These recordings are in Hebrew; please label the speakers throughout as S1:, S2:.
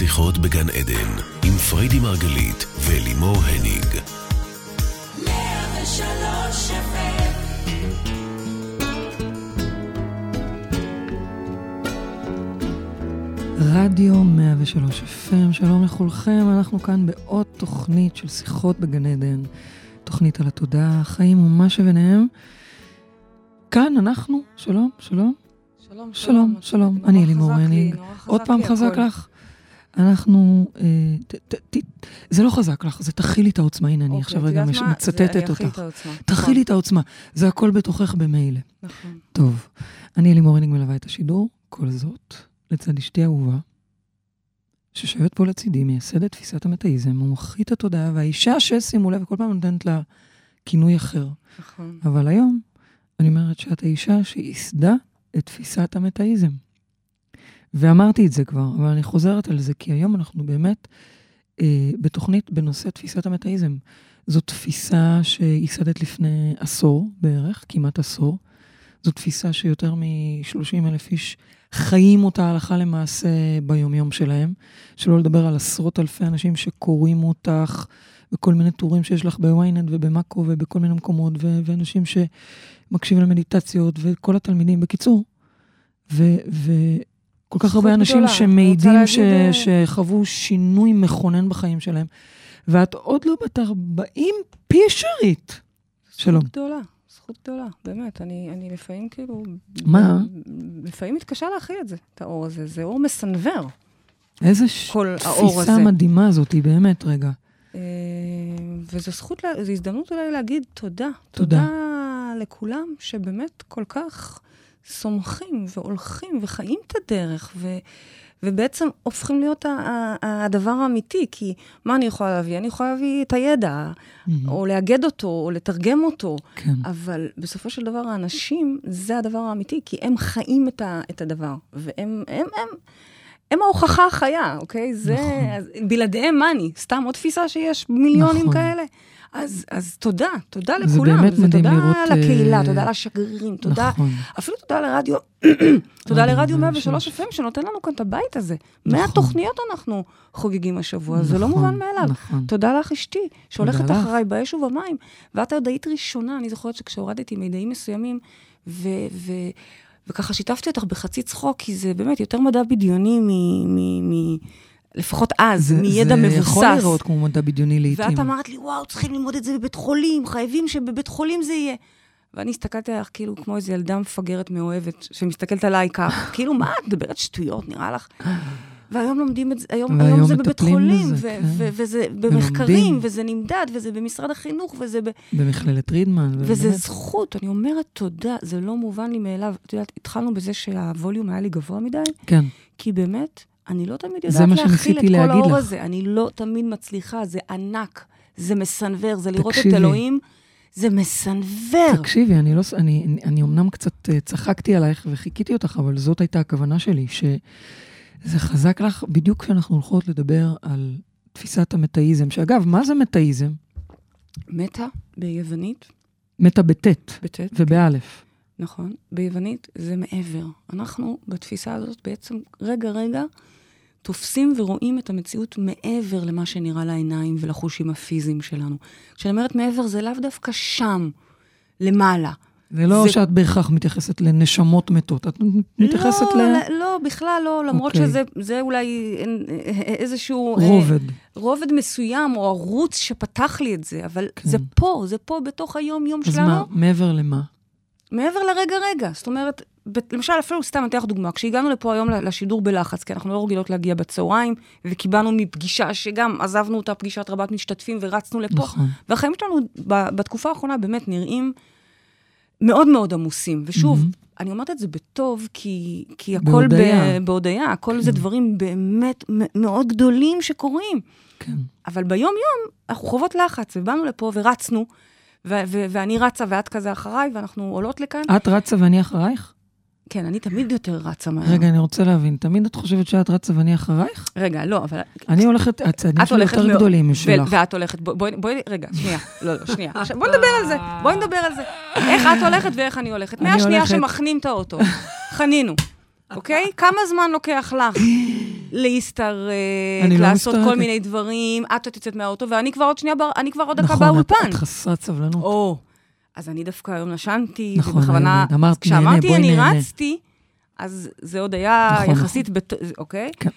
S1: שיחות בגן עדן, עם פריידי מרגלית ולימור הניג.
S2: רדיו 103 FM, שלום לכולכם, אנחנו כאן בעוד תוכנית של שיחות בגן עדן, תוכנית על התודעה, החיים ומה שביניהם. כאן אנחנו, שלום, שלום.
S3: שלום,
S2: שלום, שלום. אני לימור הניג. עוד פעם חזק לך? אנחנו, אה, זה לא חזק לך, זה תכילי את העוצמה. הנה, אני
S3: אוקיי,
S2: עכשיו רגע? מצטטת אותך.
S3: העוצמה.
S2: תכילי את העוצמה, זה הכל בתוכך במילא.
S3: נכון.
S2: טוב, אני לימור הניג מלווה את השידור, כל זאת, לצד אשתי אהובה, שיושבת פה לצידי, מייסדת תפיסת המטאיזם, מומחית התודעה, והאישה ששימו לב, כל פעם נותנת לה כינוי אחר.
S3: נכון.
S2: אבל היום, אני אומרת שאת האישה שייסדה את תפיסת המטאיזם. ואמרתי את זה כבר, אבל אני חוזרת על זה, כי היום אנחנו באמת אה, בתוכנית בנושא תפיסת המטאיזם. זו תפיסה שייסדת לפני עשור בערך, כמעט עשור. זו תפיסה שיותר מ-30 אלף איש חיים אותה הלכה למעשה ביומיום שלהם. שלא לדבר על עשרות אלפי אנשים שקוראים אותך, וכל מיני טורים שיש לך בוויינט ובמאקו ובכל מיני מקומות, ו- ואנשים שמקשיבים למדיטציות, וכל התלמידים. בקיצור, ו- וכל כך הרבה אנשים
S3: גדולה.
S2: שמעידים ש-
S3: להגיד,
S2: שחוו שינוי מכונן בחיים שלהם. ואת עוד לא בת 40 פישרית. שלום.
S3: זכות גדולה, זכות גדולה, באמת. אני, אני לפעמים כאילו...
S2: מה?
S3: לפעמים מתקשה להכיל את זה, את האור הזה. זה אור מסנוור,
S2: איזה ש-
S3: כל האור
S2: תפיסה. מדהימה זאת, היא באמת, רגע.
S3: אה, וזו זכות, זו הזדמנות אולי להגיד תודה.
S2: תודה.
S3: תודה לכולם שבאמת כל כך סומכים והולכים וחיים את הדרך, ו... ובעצם הופכים להיות ה- ה- הדבר האמיתי, כי מה אני יכולה להביא? אני יכולה להביא את הידע, או לאגד אותו, או לתרגם אותו,
S2: כן.
S3: אבל בסופו של דבר האנשים, זה הדבר האמיתי, כי הם חיים את, ה, את הדבר, והם הם, הם, הם ההוכחה החיה, אוקיי? זה,
S2: נכון.
S3: בלעדיהם מה אני? סתם עוד תפיסה שיש מיליונים
S2: נכון.
S3: כאלה? אז, אז תודה, תודה
S2: זה
S3: לכולם.
S2: באמת מדהים
S3: תודה
S2: לראות,
S3: לקהילה,
S2: אה,
S3: תודה לשגרירים, תודה,
S2: נכון.
S3: אפילו תודה לרדיו, תודה
S2: רדיו
S3: לרדיו
S2: 103
S3: 103 FM, שנותן לנו כאן את הבית הזה.
S2: נכון.
S3: 100 תוכניות אנחנו חוגגים השבוע, זה לא
S2: נכון,
S3: מובן מאליו.
S2: נכון.
S3: תודה לך אשתי, שהולכת. אחריי באש ובמים. ואת עוד היית ראשונה, אני זוכרת שכשהורדתי מידעים מסוימים, ו... ו וככה שיתפתי אותך בחצי צחוק, כי זה באמת יותר מדע בדיוני מ... מ, מ לפחות אז,
S2: זה-
S3: מידע מבוסס.
S2: זה יכול להיראות כמו מדע בדיוני לעיתים.
S3: ואת אמרת לי, וואו, צריכים ללמוד את זה בבית חולים, חייבים שבבית חולים זה יהיה. ואני הסתכלתי עליך כאילו כמו איזו ילדה מפגרת מאוהבת, שמסתכלת עליי כך, כאילו, מה, את מדברת שטויות, נראה לך? והיום לומדים את זה, היום, היום זה בבית חולים,
S2: בזה,
S3: ו-
S2: כן.
S3: ו- וזה במחקרים,
S2: ולומדים.
S3: וזה נמדד, וזה במשרד החינוך, וזה... ב-
S2: במכללת רידמן.
S3: וזה
S2: ובאמת,
S3: זכות, אני אומרת תודה, זה לא מובן לי מאליו. את יודעת, התחלנו בזה שהווליום היה לי גבוה מדי,
S2: כן,
S3: כי באמת, אני לא תמיד יודעת להכיל את כל האור
S2: לך.
S3: הזה. אני לא תמיד מצליחה, זה ענק, זה מסנוור, זה לראות
S2: תקשיבי.
S3: את אלוהים, זה מסנוור.
S2: תקשיבי, אני לא... אני, אני, אני אמנם קצת אה, צחקתי עלייך וחיכיתי אותך, אבל זאת הייתה הכוונה שלי, שזה חזק לך בדיוק כשאנחנו הולכות לדבר על תפיסת המטאיזם, שאגב, מה זה מטאיזם?
S3: מטה ביוונית,
S2: מטא בטית
S3: בט',
S2: ובאלף.
S3: נכון, ביוונית זה מעבר. אנחנו בתפיסה הזאת בעצם רגע רגע תופסים ורואים את המציאות מעבר למה שנראה לעיניים ולחושים הפיזיים שלנו. כשאני אומרת מעבר זה לאו דווקא שם, למעלה.
S2: זה לא
S3: זה-
S2: שאת בהכרח מתייחסת לנשמות מתות, את מתייחסת
S3: לא,
S2: ל...
S3: לא, לא, בכלל לא, למרות
S2: אוקיי.
S3: שזה זה אולי אה, איזשהו... אה,
S2: רובד.
S3: רובד מסוים, או ערוץ שפתח לי את זה, אבל
S2: כן.
S3: זה פה, זה פה בתוך היום-יום
S2: אז
S3: שלנו.
S2: מה, מעבר למה?
S3: מעבר לרגע-רגע. זאת אומרת, למשל, אפילו סתם, אתן לך דוגמה. כשהגענו לפה היום לשידור בלחץ, כי אנחנו לא רגילות להגיע בצהריים, וקיבלנו מפגישה שגם עזבנו אותה פגישת רבת משתתפים ורצנו לפה.
S2: נכון.
S3: והחיים שלנו ב- בתקופה האחרונה באמת נראים מאוד מאוד עמוסים. ושוב,
S2: מהמם.
S3: אני אומרת את זה בטוב, כי, כי הכל
S2: בהודיה.
S3: ב- הכל זה דברים באמת מאוד גדולים שקורים.
S2: כן.
S3: אבל ביום-יום אנחנו חוות לחץ, ובאנו לפה ורצנו, ו- ו- ואני רצה ואת כזה אחריי, ואנחנו עולות לכאן.
S2: את רצה ואני אחרייך?
S3: כן, אני תמיד יותר רצה מהר.
S2: רגע, אני רוצה להבין, תמיד את חושבת שאת רצה ואני אחרייך?
S3: רגע, לא, אבל...
S2: אני הולכת, הצעדים שלי יותר
S3: מאוד-
S2: גדולים משלך.
S3: ואת הולכת, בואי, רגע, שנייה, לא, לא, שנייה. עכשיו, בואי נדבר על זה, בואי נדבר על זה. איך את הולכת ואיך אני הולכת. מהשנייה שמכנים את האוטו, חנינו, אוקיי? כמה זמן לוקח לך להסתרק,
S2: לא
S3: לעשות כל. מיני דברים, את יוצאת מהאוטו, ואני כבר עוד שנייה, אני כבר עוד דקה
S2: נכון, את-
S3: באולפן.
S2: את חסרת סבלנות.
S3: אז אני דווקא היום נשנתי,
S2: נכון,
S3: ובכוונה,
S2: אמרת, נהנה,
S3: כשאמרתי
S2: בואי
S3: אני
S2: נהנה.
S3: רצתי, אז זה עוד היה
S2: נכון,
S3: יחסית, בת- אוקיי?
S2: כן.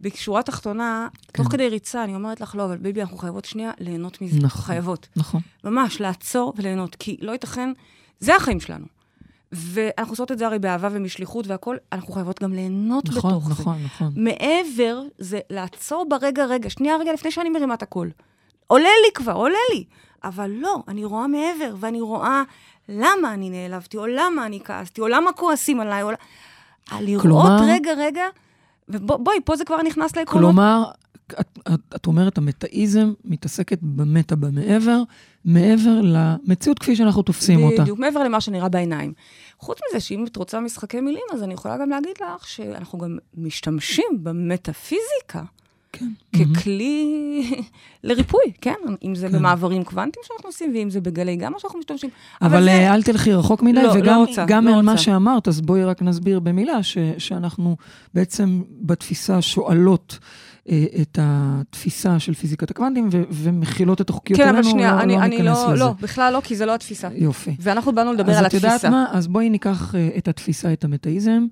S3: בשורה תחתונה,
S2: כן.
S3: תוך כדי ריצה, אני אומרת לך, לא, אבל ביבי, אנחנו חייבות שנייה ליהנות מזה.
S2: נכון.
S3: חייבות.
S2: נכון.
S3: ממש, לעצור וליהנות, כי לא ייתכן, זה החיים שלנו. ואנחנו עושות את זה הרי באהבה ומשליחות והכול, אנחנו חייבות גם ליהנות
S2: נכון,
S3: בתוך זה.
S2: נכון, נכון.
S3: מעבר, זה לעצור ברגע, רגע, שנייה רגע לפני שאני מרימה את הכל. עולה לי כבר, עולה לי. אבל לא, אני רואה מעבר, ואני רואה למה אני נעלבתי, או למה אני כעסתי, או למה כועסים עליי, או... לראות
S2: כלומר-
S3: רגע, רגע, ובואי, פה זה כבר נכנס לעקרונות.
S2: כלומר, את, את, את אומרת, המטאיזם מתעסקת במטה במעבר, מעבר למציאות כפי שאנחנו תופסים אותה.
S3: בדיוק, מעבר למה שנראה בעיניים. חוץ מזה, שאם את רוצה משחקי מילים, אז אני יכולה גם להגיד לך שאנחנו גם משתמשים במטאפיזיקה
S2: כן.
S3: ככלי לריפוי, כן? אם זה
S2: כן.
S3: במעברים קוונטיים שאנחנו עושים, ואם זה בגלי גמא שאנחנו משתמשים.
S2: אבל
S3: זה-
S2: אה, אל תלכי רחוק מדי,
S3: לא, לא
S2: וגם
S3: רוצה,
S2: גם
S3: לא
S2: על מה
S3: רוצה.
S2: שאמרת, אז בואי רק נסביר במילה, ש, שאנחנו בעצם בתפיסה שואלות את התפיסה של פיזיקת הקוונטים, ו, ומכילות את החוקיות
S3: כן,
S2: עלינו,
S3: אבל שנייה,
S2: לא,
S3: אני,
S2: לא
S3: אני לא,
S2: לזה.
S3: לא, בכלל לא, כי זה לא התפיסה.
S2: יופי.
S3: ואנחנו באנו לדבר
S2: אז
S3: על
S2: את יודעת
S3: התפיסה.
S2: מה? אז בואי ניקח אה, את התפיסה, את המטאיזם,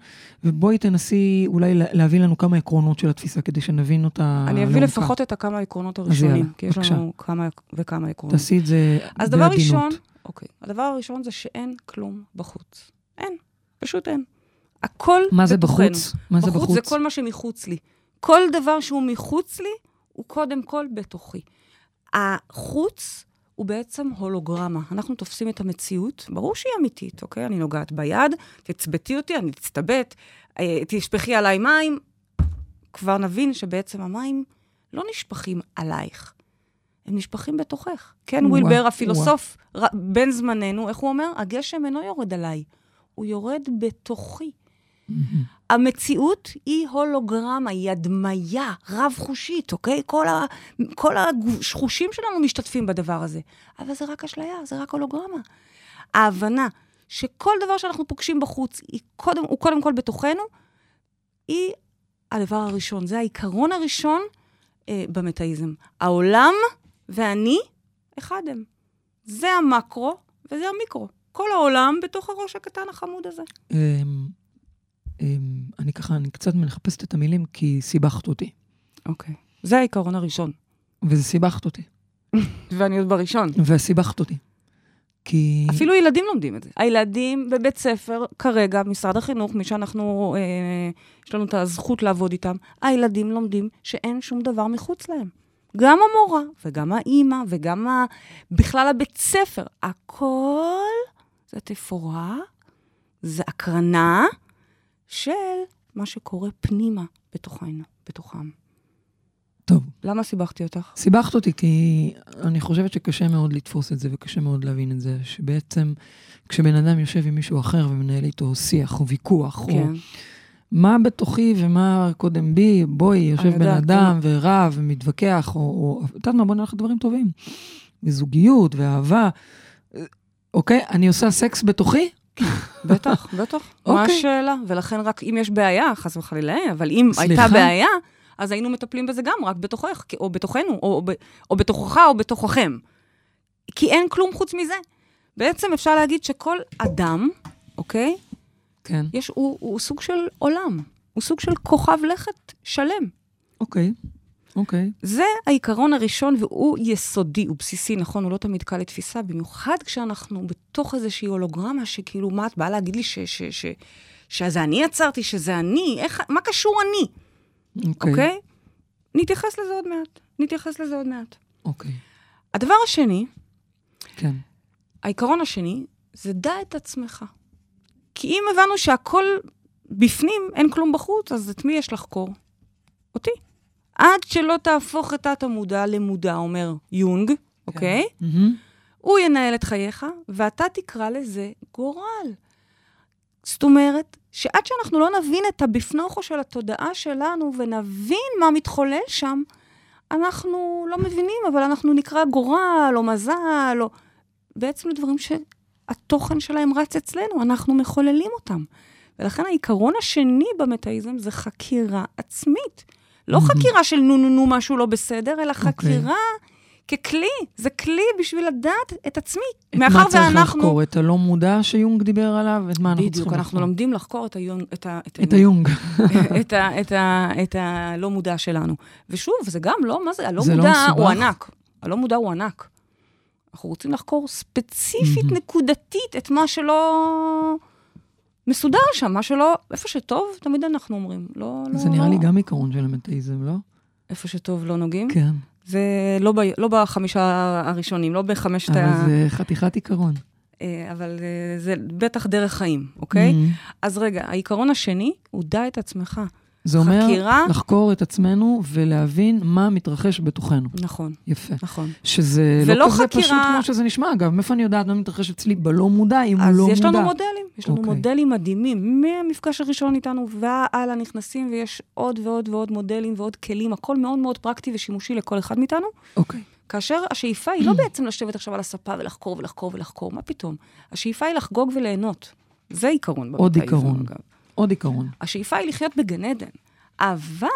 S2: ובואי תנסי אולי לה- להביא לנו כמה עקרונות של התפיסה, כדי שנבין אותה
S3: אני אביא
S2: לעומקה.
S3: לפחות את הכמה עקרונות
S2: יאללה,
S3: הראשונים, כי יש
S2: בבקשה.
S3: לנו כמה וכמה עקרונות.
S2: תעשי את זה
S3: אז דבר
S2: בעדינות.
S3: ראשון, אוקיי, הדבר הראשון זה שאין כלום בחוץ. אין, פשוט אין. הכל
S2: מה זה. בחוץ? מה זה
S3: בחוץ
S2: בחוץ?
S3: זה כל מה שמחוץ לי. כל דבר שהוא מחוץ לי, הוא קודם כל בתוכי. החוץ הוא בעצם הולוגרמה. אנחנו תופסים את המציאות, ברור שהיא אמיתית, אוקיי? אני נוגעת ביד, תצבטי אותי, אני אצטבט, אה, תשפכי עליי מים. כבר נבין שבעצם המים לא נשפכים עלייך, הם נשפכים בתוכך. כן, ווילבר, הפילוסוף ר- בן זמננו, איך הוא אומר? הגשם אינו יורד עליי, הוא יורד בתוכי. המציאות היא הולוגרמה, היא הדמיה רב-חושית, אוקיי? כל, ה, כל החושים שלנו משתתפים בדבר הזה. אבל זה רק אשליה, זה רק הולוגרמה. ההבנה שכל דבר שאנחנו פוגשים בחוץ היא קודם, הוא קודם כל בתוכנו, היא הדבר הראשון. זה העיקרון הראשון אה, במטאיזם. העולם ואני, אחד הם. זה המקרו וזה המיקרו. כל העולם בתוך הראש הקטן החמוד הזה.
S2: אמ, אני ככה, אני קצת מחפשת את המילים, כי סיבכת אותי.
S3: אוקיי. זה העיקרון הראשון.
S2: וזה סיבכת אותי.
S3: ואני עוד בראשון.
S2: וסיבכת אותי. כי...
S3: אפילו ילדים לומדים את זה. הילדים בבית ספר, כרגע, משרד החינוך, מי שאנחנו, אה, יש לנו את הזכות לעבוד איתם, הילדים לומדים שאין שום דבר מחוץ להם. גם המורה, וגם האימא, וגם ה... בכלל הבית ספר. הכל זה תפאורה, זה הקרנה של מה שקורה פנימה בתוכנו, בתוכם.
S2: טוב,
S3: למה סיבכתי אותך?
S2: סיבכת אותי, כי אני חושבת שקשה מאוד לתפוס את זה, וקשה מאוד להבין את זה, שבעצם כשבן אדם יושב עם מישהו אחר ומנהל איתו שיח או ויכוח, או
S3: כן.
S2: מה בתוכי ומה קודם בי, בואי, יושב בן
S3: יודעת,
S2: אדם ורב ומתווכח, או, או, את יודעת מה, בוא נלך לדברים טובים. וזוגיות ואהבה. אוקיי, אני עושה סקס בתוכי?
S3: בטח, בטח. מה
S2: אוקיי.
S3: השאלה? ולכן רק אם יש בעיה, חס וחלילה, אבל אם? הייתה בעיה, אז היינו מטפלים בזה גם רק בתוכך, או בתוכנו, או בתוכך או בתוככם. כי אין כלום חוץ מזה. בעצם אפשר להגיד שכל אדם, אוקיי?
S2: כן.
S3: יש, הוא, הוא סוג של עולם. הוא סוג של כוכב לכת שלם.
S2: אוקיי, אוקיי.
S3: זה העיקרון הראשון, והוא יסודי, הוא בסיסי, נכון, הוא לא תמיד קל לתפיסה, במיוחד כשאנחנו בתוך איזושהי הולוגרמה, שכאילו, מה את באה להגיד לי ש, ש, ש, שזה אני יצרתי, שזה אני, איך, מה קשור אני,
S2: אוקיי.
S3: אוקיי? נתייחס לזה עוד מעט, נתייחס לזה עוד מעט.
S2: אוקיי,
S3: הדבר השני,
S2: כן.
S3: העיקרון השני, זה דע את עצמך. כי אם הבנו שהכל בפנים, אין כלום בחוץ, אז את מי יש לחקור? אותי. עד שלא תהפוך את תת-המודע למודע, אומר יונג, אוקיי?
S2: מהמם.
S3: הוא ינהל את חייך, ואתה תקרא לזה גורל. זאת אומרת, שעד שאנחנו לא נבין את הבפנוכו של התודעה שלנו ונבין מה מתחולל שם, אנחנו לא מבינים, אבל אנחנו נקרא גורל או מזל, או... בעצם לדברים שהתוכן שלהם רץ אצלנו, אנחנו מחוללים אותם. ולכן העיקרון השני במטאיזם זה חקירה עצמית. לא. חקירה של נו נו נו משהו לא בסדר, אלא
S2: אוקיי.
S3: חקירה ככלי. זה כלי בשביל לדעת את עצמי.
S2: את
S3: מאחר
S2: מה צריך
S3: ואנחנו...
S2: לחקור? את הלא מודע שיונג דיבר עליו? את מה אנחנו צריכים
S3: בדיוק,
S2: לחקור?
S3: אנחנו לומדים לחקור את היונג, את ה...
S2: את היונג.
S3: את, ה, את, ה, את הלא מודע שלנו. ושוב, זה גם לא, מה זה, הלא
S2: זה לא
S3: מודע הוא
S2: מסובך.
S3: ענק. הלא מודע הוא ענק. אנחנו רוצים לחקור ספציפית. נקודתית, את מה שלא מסודר שם, מה שלא, איפה שטוב, תמיד אנחנו אומרים. לא, לא,
S2: זה נראה
S3: לא.
S2: לי גם עיקרון של המטאיזם, לא?
S3: איפה שטוב לא נוגעים.
S2: כן.
S3: זה לא, ב, לא בחמישה הראשונים, לא בחמשת
S2: אבל
S3: ה...
S2: זה חתיכת עיקרון.
S3: אה, אבל אה, זה בטח דרך חיים, אוקיי?
S2: מהמם.
S3: אז רגע, העיקרון השני הוא דע את עצמך.
S2: זה אומר
S3: חקירה-
S2: לחקור את עצמנו ולהבין מה מתרחש בתוכנו.
S3: נכון,
S2: יפה.
S3: נכון.
S2: שזה לא כזה
S3: חקירה-
S2: פשוט כמו שזה נשמע. אגב, מאיפה אני יודעת מה מתרחש אצלי בלא מודע, אם הוא
S3: אז
S2: לא
S3: יש
S2: מודע?
S3: לנו מודלים, יש לנו
S2: אוקיי.
S3: מודלים מדהימים. מהמפגש הראשון איתנו והלאה נכנסים, ויש עוד ועוד ועוד מודלים ועוד כלים, הכל מאוד מאוד פרקטי ושימושי לכל אחד מאיתנו.
S2: אוקיי.
S3: כאשר השאיפה היא לא בעצם לשבת עכשיו על הספה ולחקור ולחקור ולחקור, מה פתאום? השאיפה היא לחגוג וליהנות. זה עיקרון
S2: עוד עיקרון.
S3: אגב.
S2: עוד עיקרון.
S3: השאיפה היא לחיות בגן עדן. אבל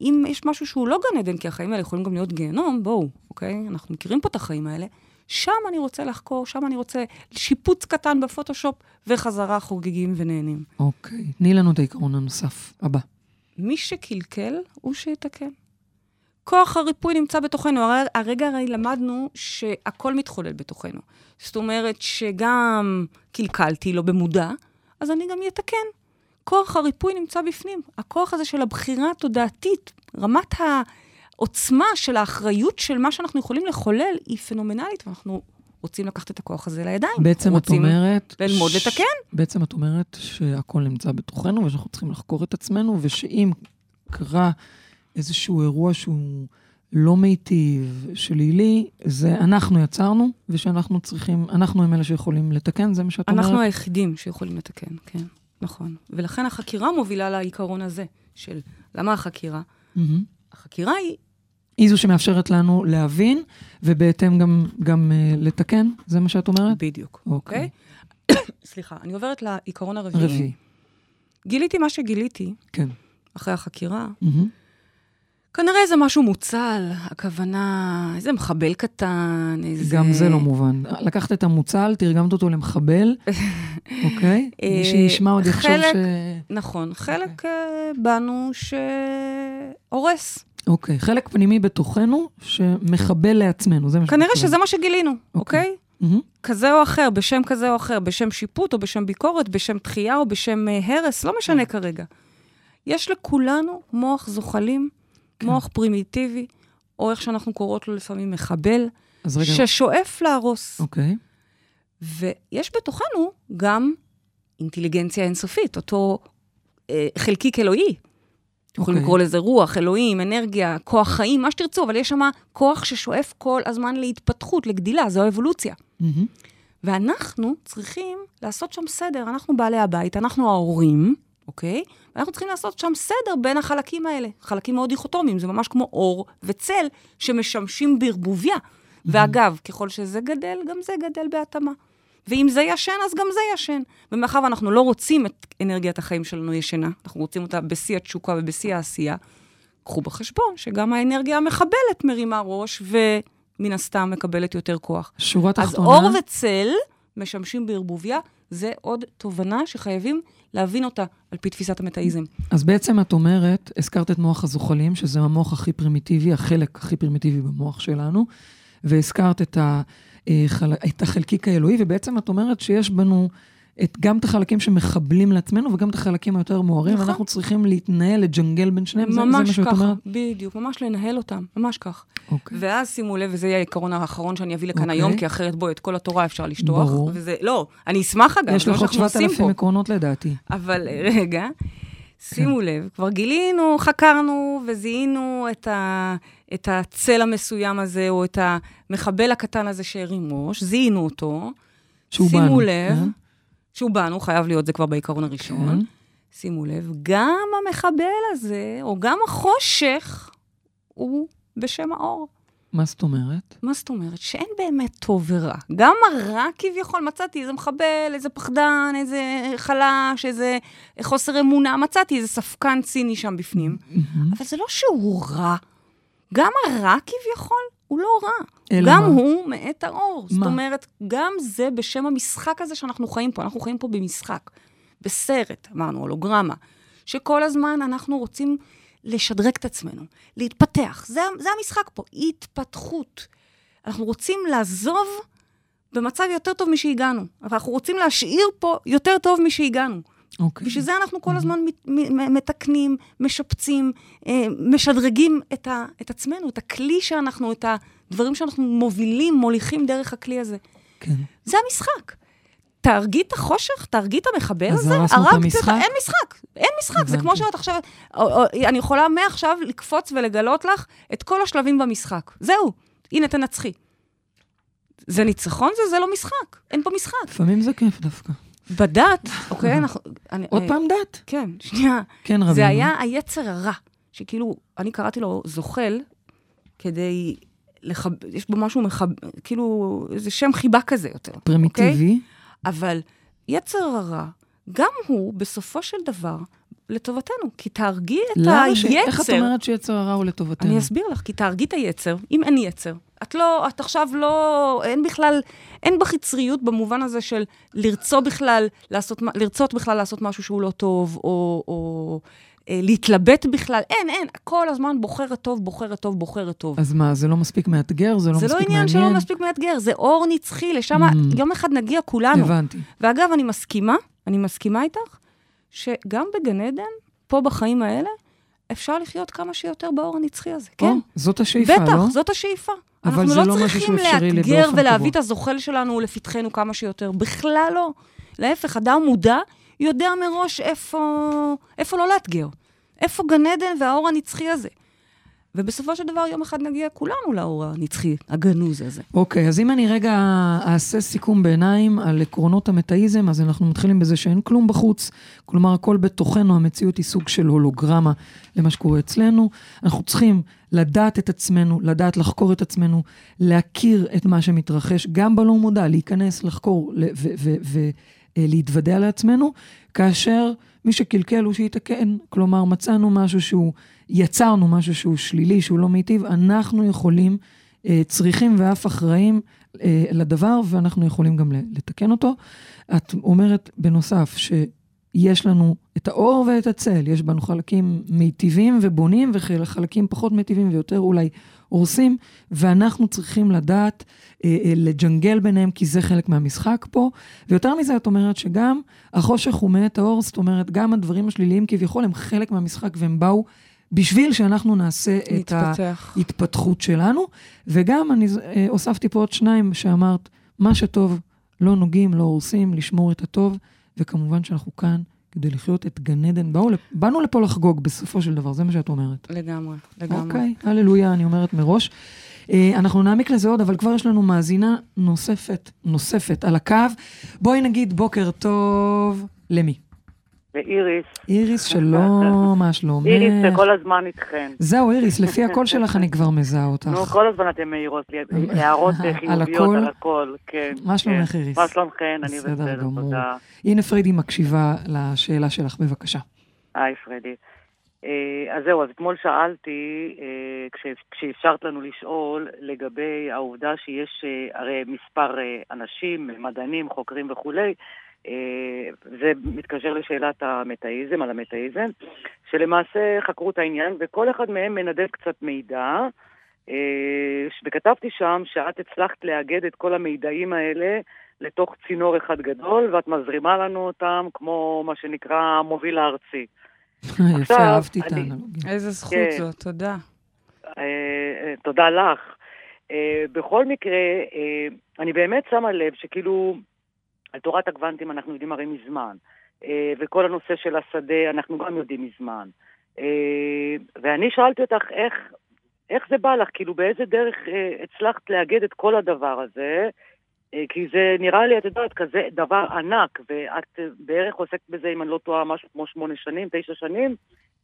S3: אם יש משהו שהוא לא גן עדן, כי החיים האלה יכולים גם להיות גיהנום, בואו, אוקיי? אנחנו מכירים פה את החיים האלה. שם אני רוצה לחקור, שם אני רוצה שיפוץ קטן בפוטושופ, וחזרה חוגגים ונהנים.
S2: אוקיי. תני לנו את העיקרון הנוסף הבא.
S3: מי שקלקל, הוא שיתקן. כוח הריפוי נמצא בתוכנו. הרי, הרגע הרי למדנו שהכל מתחולל בתוכנו. זאת אומרת שגם קלקלתי, לא במודע, אז אני גם אתקן. כוח הריפוי נמצא בפנים. הכוח הזה של הבחירה התודעתית, רמת העוצמה של האחריות של מה שאנחנו יכולים לחולל, היא פנומנלית, ואנחנו רוצים לקחת את הכוח הזה לידיים.
S2: בעצם את אומרת...
S3: ללמוד
S2: ש-
S3: לתקן.
S2: בעצם את אומרת שהכל נמצא בתוכנו ושאנחנו צריכים לחקור את עצמנו, ושאם קרה איזשהו אירוע שהוא לא מיטיב, שלילי, זה אנחנו יצרנו, ושאנחנו צריכים, אנחנו הם אלה שיכולים לתקן, זה מה שאת אומרת?
S3: אנחנו היחידים שיכולים לתקן, כן, נכון. ולכן החקירה מובילה לעיקרון הזה, של למה החקירה?
S2: מהמם.
S3: החקירה היא,
S2: היא זו שמאפשרת לנו להבין, ובהתאם גם, גם uh, לתקן, זה מה שאת אומרת?
S3: בדיוק,
S2: אוקיי.
S3: אוקיי? סליחה, אני עוברת לעיקרון הרביעי.
S2: רביעי.
S3: גיליתי מה שגיליתי
S2: כן.
S3: אחרי החקירה.
S2: מהמם.
S3: כנראה איזה משהו מוצל, הכוונה, איזה מחבל קטן, איזה...
S2: גם זה לא מובן. לקחת את המוצל, תרגמת אותו למחבל, אוקיי?
S3: אה,
S2: מי שישמע עוד יחשוב ש...
S3: נכון, חלק אה, בנו שהורס.
S2: אוקיי, חלק פנימי בתוכנו שמחבל לעצמנו, זה מה
S3: כנראה
S2: מתכוון.
S3: שזה מה שגילינו,
S2: אוקיי.
S3: אוקיי? כזה או אחר, בשם כזה או אחר, בשם שיפוט או בשם ביקורת, בשם דחייה או בשם אה, הרס, לא משנה כרגע. יש לכולנו מוח זוחלים,
S2: כן.
S3: מוח פרימיטיבי, או איך שאנחנו קוראות לו לפעמים מחבל,
S2: רגע,
S3: ששואף להרוס.
S2: אוקיי.
S3: ויש בתוכנו גם אינטליגנציה אינסופית, אותו אה, חלקיק אלוהי. יכולים
S2: אוקיי.
S3: לקרוא לזה רוח, אלוהים, אנרגיה, כוח חיים, מה שתרצו, אבל יש שם כוח ששואף כל הזמן להתפתחות, לגדילה, זו האבולוציה.
S2: מהמם.
S3: ואנחנו צריכים לעשות שם סדר, אנחנו בעלי הבית, אנחנו ההורים, אוקיי? ואנחנו צריכים לעשות שם סדר בין החלקים האלה. חלקים מאוד דיכוטומיים, זה ממש כמו אור וצל שמשמשים בערבוביה. ואגב, ככל שזה גדל, גם זה גדל בהתאמה. ואם זה ישן, אז גם זה ישן. ומאחר ואנחנו לא רוצים את אנרגיית החיים שלנו ישנה, אנחנו רוצים אותה בשיא התשוקה ובשיא העשייה, קחו בחשבון שגם האנרגיה המחבלת מרימה ראש, ומן הסתם מקבלת יותר כוח.
S2: שורה
S3: אז
S2: תחתונה,
S3: אור וצל משמשים בערבוביה, זה עוד תובנה שחייבים להבין אותה על פי תפיסת המטאיזם.
S2: אז בעצם את אומרת, הזכרת את מוח הזוחלים, שזה המוח הכי פרימיטיבי, החלק הכי פרימיטיבי במוח שלנו, והזכרת את, ה, אה, את החלקיק האלוהי, ובעצם את אומרת שיש בנו את, גם את החלקים שמחבלים לעצמנו וגם את החלקים היותר מוארים,
S3: נכון.
S2: ואנחנו צריכים להתנהל, לג'נגל בין שניהם, זה, זה מה
S3: ממש
S2: שאת
S3: ככה,
S2: אומרת?
S3: בדיוק, ממש לנהל אותם, ממש כך.
S2: אוקיי.
S3: ואז שימו לב, וזה יהיה העיקרון האחרון שאני אביא לכאן
S2: אוקיי.
S3: היום, כי אחרת בואי, את כל התורה אפשר לשטוח.
S2: ברור.
S3: וזה, לא, אני אשמח אגב,
S2: יש לך עוד
S3: שאנחנו עושים
S2: 7,000
S3: פה.
S2: עקרונות לדעתי.
S3: אבל אה, רגע, שימו לב, כבר גילינו, חקרנו וזיהינו את, ה, את הצל המסוים הזה, או את המחבל הקטן הזה שהרים ראש, זיהינו אותו. שימו
S2: בנו,
S3: לב,
S2: כן?
S3: שהוא בנו, חייב להיות, זה כבר בעיקרון הראשון.
S2: כן.
S3: שימו לב, גם המחבל הזה, או גם החושך, הוא בשם האור.
S2: מה זאת אומרת?
S3: מה זאת אומרת? שאין באמת טוב ורע. גם הרע כביכול, מצאתי איזה מחבל, איזה פחדן, איזה חלש, איזה חוסר אמונה, מצאתי איזה ספקן ציני שם בפנים. אבל זה לא שהוא רע. גם הרע כביכול הוא לא רע.
S2: אלא
S3: גם
S2: מה?
S3: הוא מאת האור. זאת
S2: מה?
S3: אומרת, גם זה בשם המשחק הזה שאנחנו חיים פה. אנחנו חיים פה במשחק, בסרט, אמרנו, הולוגרמה, שכל הזמן אנחנו רוצים לשדרג את עצמנו, להתפתח. זה, זה המשחק פה, התפתחות. אנחנו רוצים לעזוב במצב יותר טוב משהגענו, אבל אנחנו רוצים להשאיר פה יותר טוב משהגענו.
S2: אוקיי.
S3: בשביל זה אנחנו כל הזמן מתקנים, משפצים, אה, משדרגים את, ה, את עצמנו, את הכלי שאנחנו, את הדברים שאנחנו מובילים, מוליכים דרך הכלי הזה.
S2: כן.
S3: זה המשחק. תהרגי את החושך, תהרגי את המחבל
S2: אז
S3: הזה,
S2: הרסנו את המשחק?
S3: אין משחק, אין משחק. זה
S2: הבנתי.
S3: כמו שאת עכשיו, אני יכולה מעכשיו לקפוץ ולגלות לך את כל השלבים במשחק. זהו, הנה, תנצחי. זה ניצחון זה? זה לא משחק. אין פה משחק.
S2: לפעמים זה כיף דווקא.
S3: בדת, אוקיי, אנחנו... אני-
S2: עוד פעם דת?
S3: כן, שנייה.
S2: כן, רבינו.
S3: זה היה היצר הרע, שכאילו, אני קראתי לו זוחל, כדי לחב... יש בו משהו מחב... כאילו, איזה שם חיבה כזה יותר. אוקיי?
S2: פרימיטיבי.
S3: אבל יצר הרע, גם הוא, בסופו של דבר, לטובתנו. כי תהרגי את
S2: למה ש...
S3: היצר...
S2: איך את אומרת שיצר הרע הוא לטובתנו?
S3: אני אסביר לך, כי תהרגי את היצר, אם אין יצר. את לא, את עכשיו לא, אין בכלל, אין בך יצריות במובן הזה של לרצות בכלל לעשות, לרצות בכלל לעשות משהו שהוא לא טוב, או, או אה, להתלבט בכלל, אין, אין, כל הזמן בוחרת טוב, בוחרת טוב, בוחרת טוב.
S2: אז מה, זה לא מספיק מאתגר? זה לא
S3: זה
S2: מספיק
S3: לא
S2: מעניין?
S3: עניין שלא מספיק מאתגר, זה אור נצחי, לשם
S2: Mm.
S3: יום אחד נגיע כולנו.
S2: הבנתי.
S3: ואגב, אני מסכימה, אני מסכימה איתך, שגם בגן עדן, פה בחיים האלה, אפשר לחיות כמה שיותר באור הנצחי הזה, כן?
S2: או, זאת השאיפה,
S3: בטח,
S2: לא?
S3: זאת השאיפה.
S2: אבל
S3: אנחנו
S2: זה
S3: לא
S2: לא משהו
S3: צריכים
S2: שהוא אפשרי
S3: לאתגר
S2: באופן
S3: ולהביא
S2: קבוע.
S3: את הזוחל שלנו לפתחנו כמה שיותר. בכלל לא. להפך, אדם מודע יודע מראש איפה, איפה לא לאתגר. איפה גן עדן והאור הנצחי הזה. ובסופו של דבר, יום אחד נגיע כולנו לאור הנצחי, הגנוז הזה.
S2: אוקיי, אז אם אני רגע אעשה סיכום בעיניים על עקרונות המטאיזם, אז אנחנו מתחילים בזה שאין כלום בחוץ, כלומר, הכל בתוכנו, המציאות היא סוג של הולוגרמה למה שקורה אצלנו. אנחנו צריכים לדעת את עצמנו, לדעת לחקור את עצמנו, להכיר את מה שמתרחש, גם בלא מודע, להיכנס, לחקור ולהתוודע לעצמנו, כאשר מי שקלקל הוא שיתקן. כלומר, מצאנו משהו שהוא, יצרנו משהו שהוא שלילי, שהוא לא מיטיב, אנחנו יכולים, אה, צריכים ואף אחראים אה, לדבר, ואנחנו יכולים גם לתקן אותו. את אומרת בנוסף שיש לנו את האור ואת הצל, יש בנו חלקים מיטיבים ובונים וחלקים פחות מיטיבים ויותר אולי הורסים, ואנחנו צריכים לדעת אה, אה, לג'נגל ביניהם, כי זה חלק מהמשחק פה. ויותר מזה, את אומרת שגם החושך הוא מאת האור, זאת אומרת, גם הדברים השליליים כביכול הם חלק מהמשחק והם באו בשביל שאנחנו נעשה את
S3: להתפתח.
S2: ההתפתחות שלנו. וגם אני אה, הוספתי פה עוד שניים שאמרת, מה שטוב, לא נוגעים, לא הורסים, לשמור את הטוב, וכמובן שאנחנו כאן כדי לחיות את גן עדן. באו, באנו לפה לחגוג בסופו של דבר, זה מה שאת אומרת.
S3: לגמרי, לגמרי.
S2: אוקיי, הללויה, אני אומרת מראש. אה, אנחנו נעמיק לזה עוד, אבל כבר יש לנו מאזינה נוספת, נוספת על הקו. בואי נגיד בוקר טוב למי?
S4: ואיריס,
S2: איריס, שלום, מה שלומך?
S4: איריס שכל הזמן איתכן.
S2: זהו, איריס, לפי הקול שלך אני כבר מזהה אותך.
S4: נו, כל הזמן אתן מעירות לי הערות חיוביות? על הכל, כן.
S2: מה שלומך,
S4: כן.
S2: איריס?
S4: מה שלומכן? אני
S2: בסדר.
S4: תודה.
S2: הנה פריידי מקשיבה לשאלה שלך, בבקשה.
S4: היי, פרדי. אה, אז זהו, אז אתמול שאלתי, אה, כש- כשאפשרת לנו לשאול, לגבי העובדה שיש אה, הרי מספר אנשים, מדענים, חוקרים וכולי, זה מתקשר לשאלת המטאיזם, על המטאיזם, שלמעשה חקרו את העניין, וכל אחד מהם מנדב קצת מידע, אה, וכתבתי שם שאת הצלחת לאגד את כל המידעים האלה לתוך צינור אחד גדול, ואת מזרימה לנו אותם כמו מה שנקרא המוביל הארצי.
S2: יפה, אהבתי את האנלוגיה.
S3: איזה זכות
S4: כן.
S3: זאת, תודה.
S4: אה, אה, תודה לך. בכל מקרה, אני באמת שמה לב שכאילו, על תורת הגוונטים אנחנו יודעים הרי מזמן, אה, וכל הנושא של השדה אנחנו גם יודעים מזמן. אה, ואני שאלתי אותך איך, איך זה בא לך, כאילו באיזה דרך אה, הצלחת לאגד את כל הדבר הזה, כי זה נראה לי, את יודעת, כזה דבר ענק, ואת בערך עוסקת בזה, אם אני לא טועה, משהו כמו שמונה שנים, תשע שנים.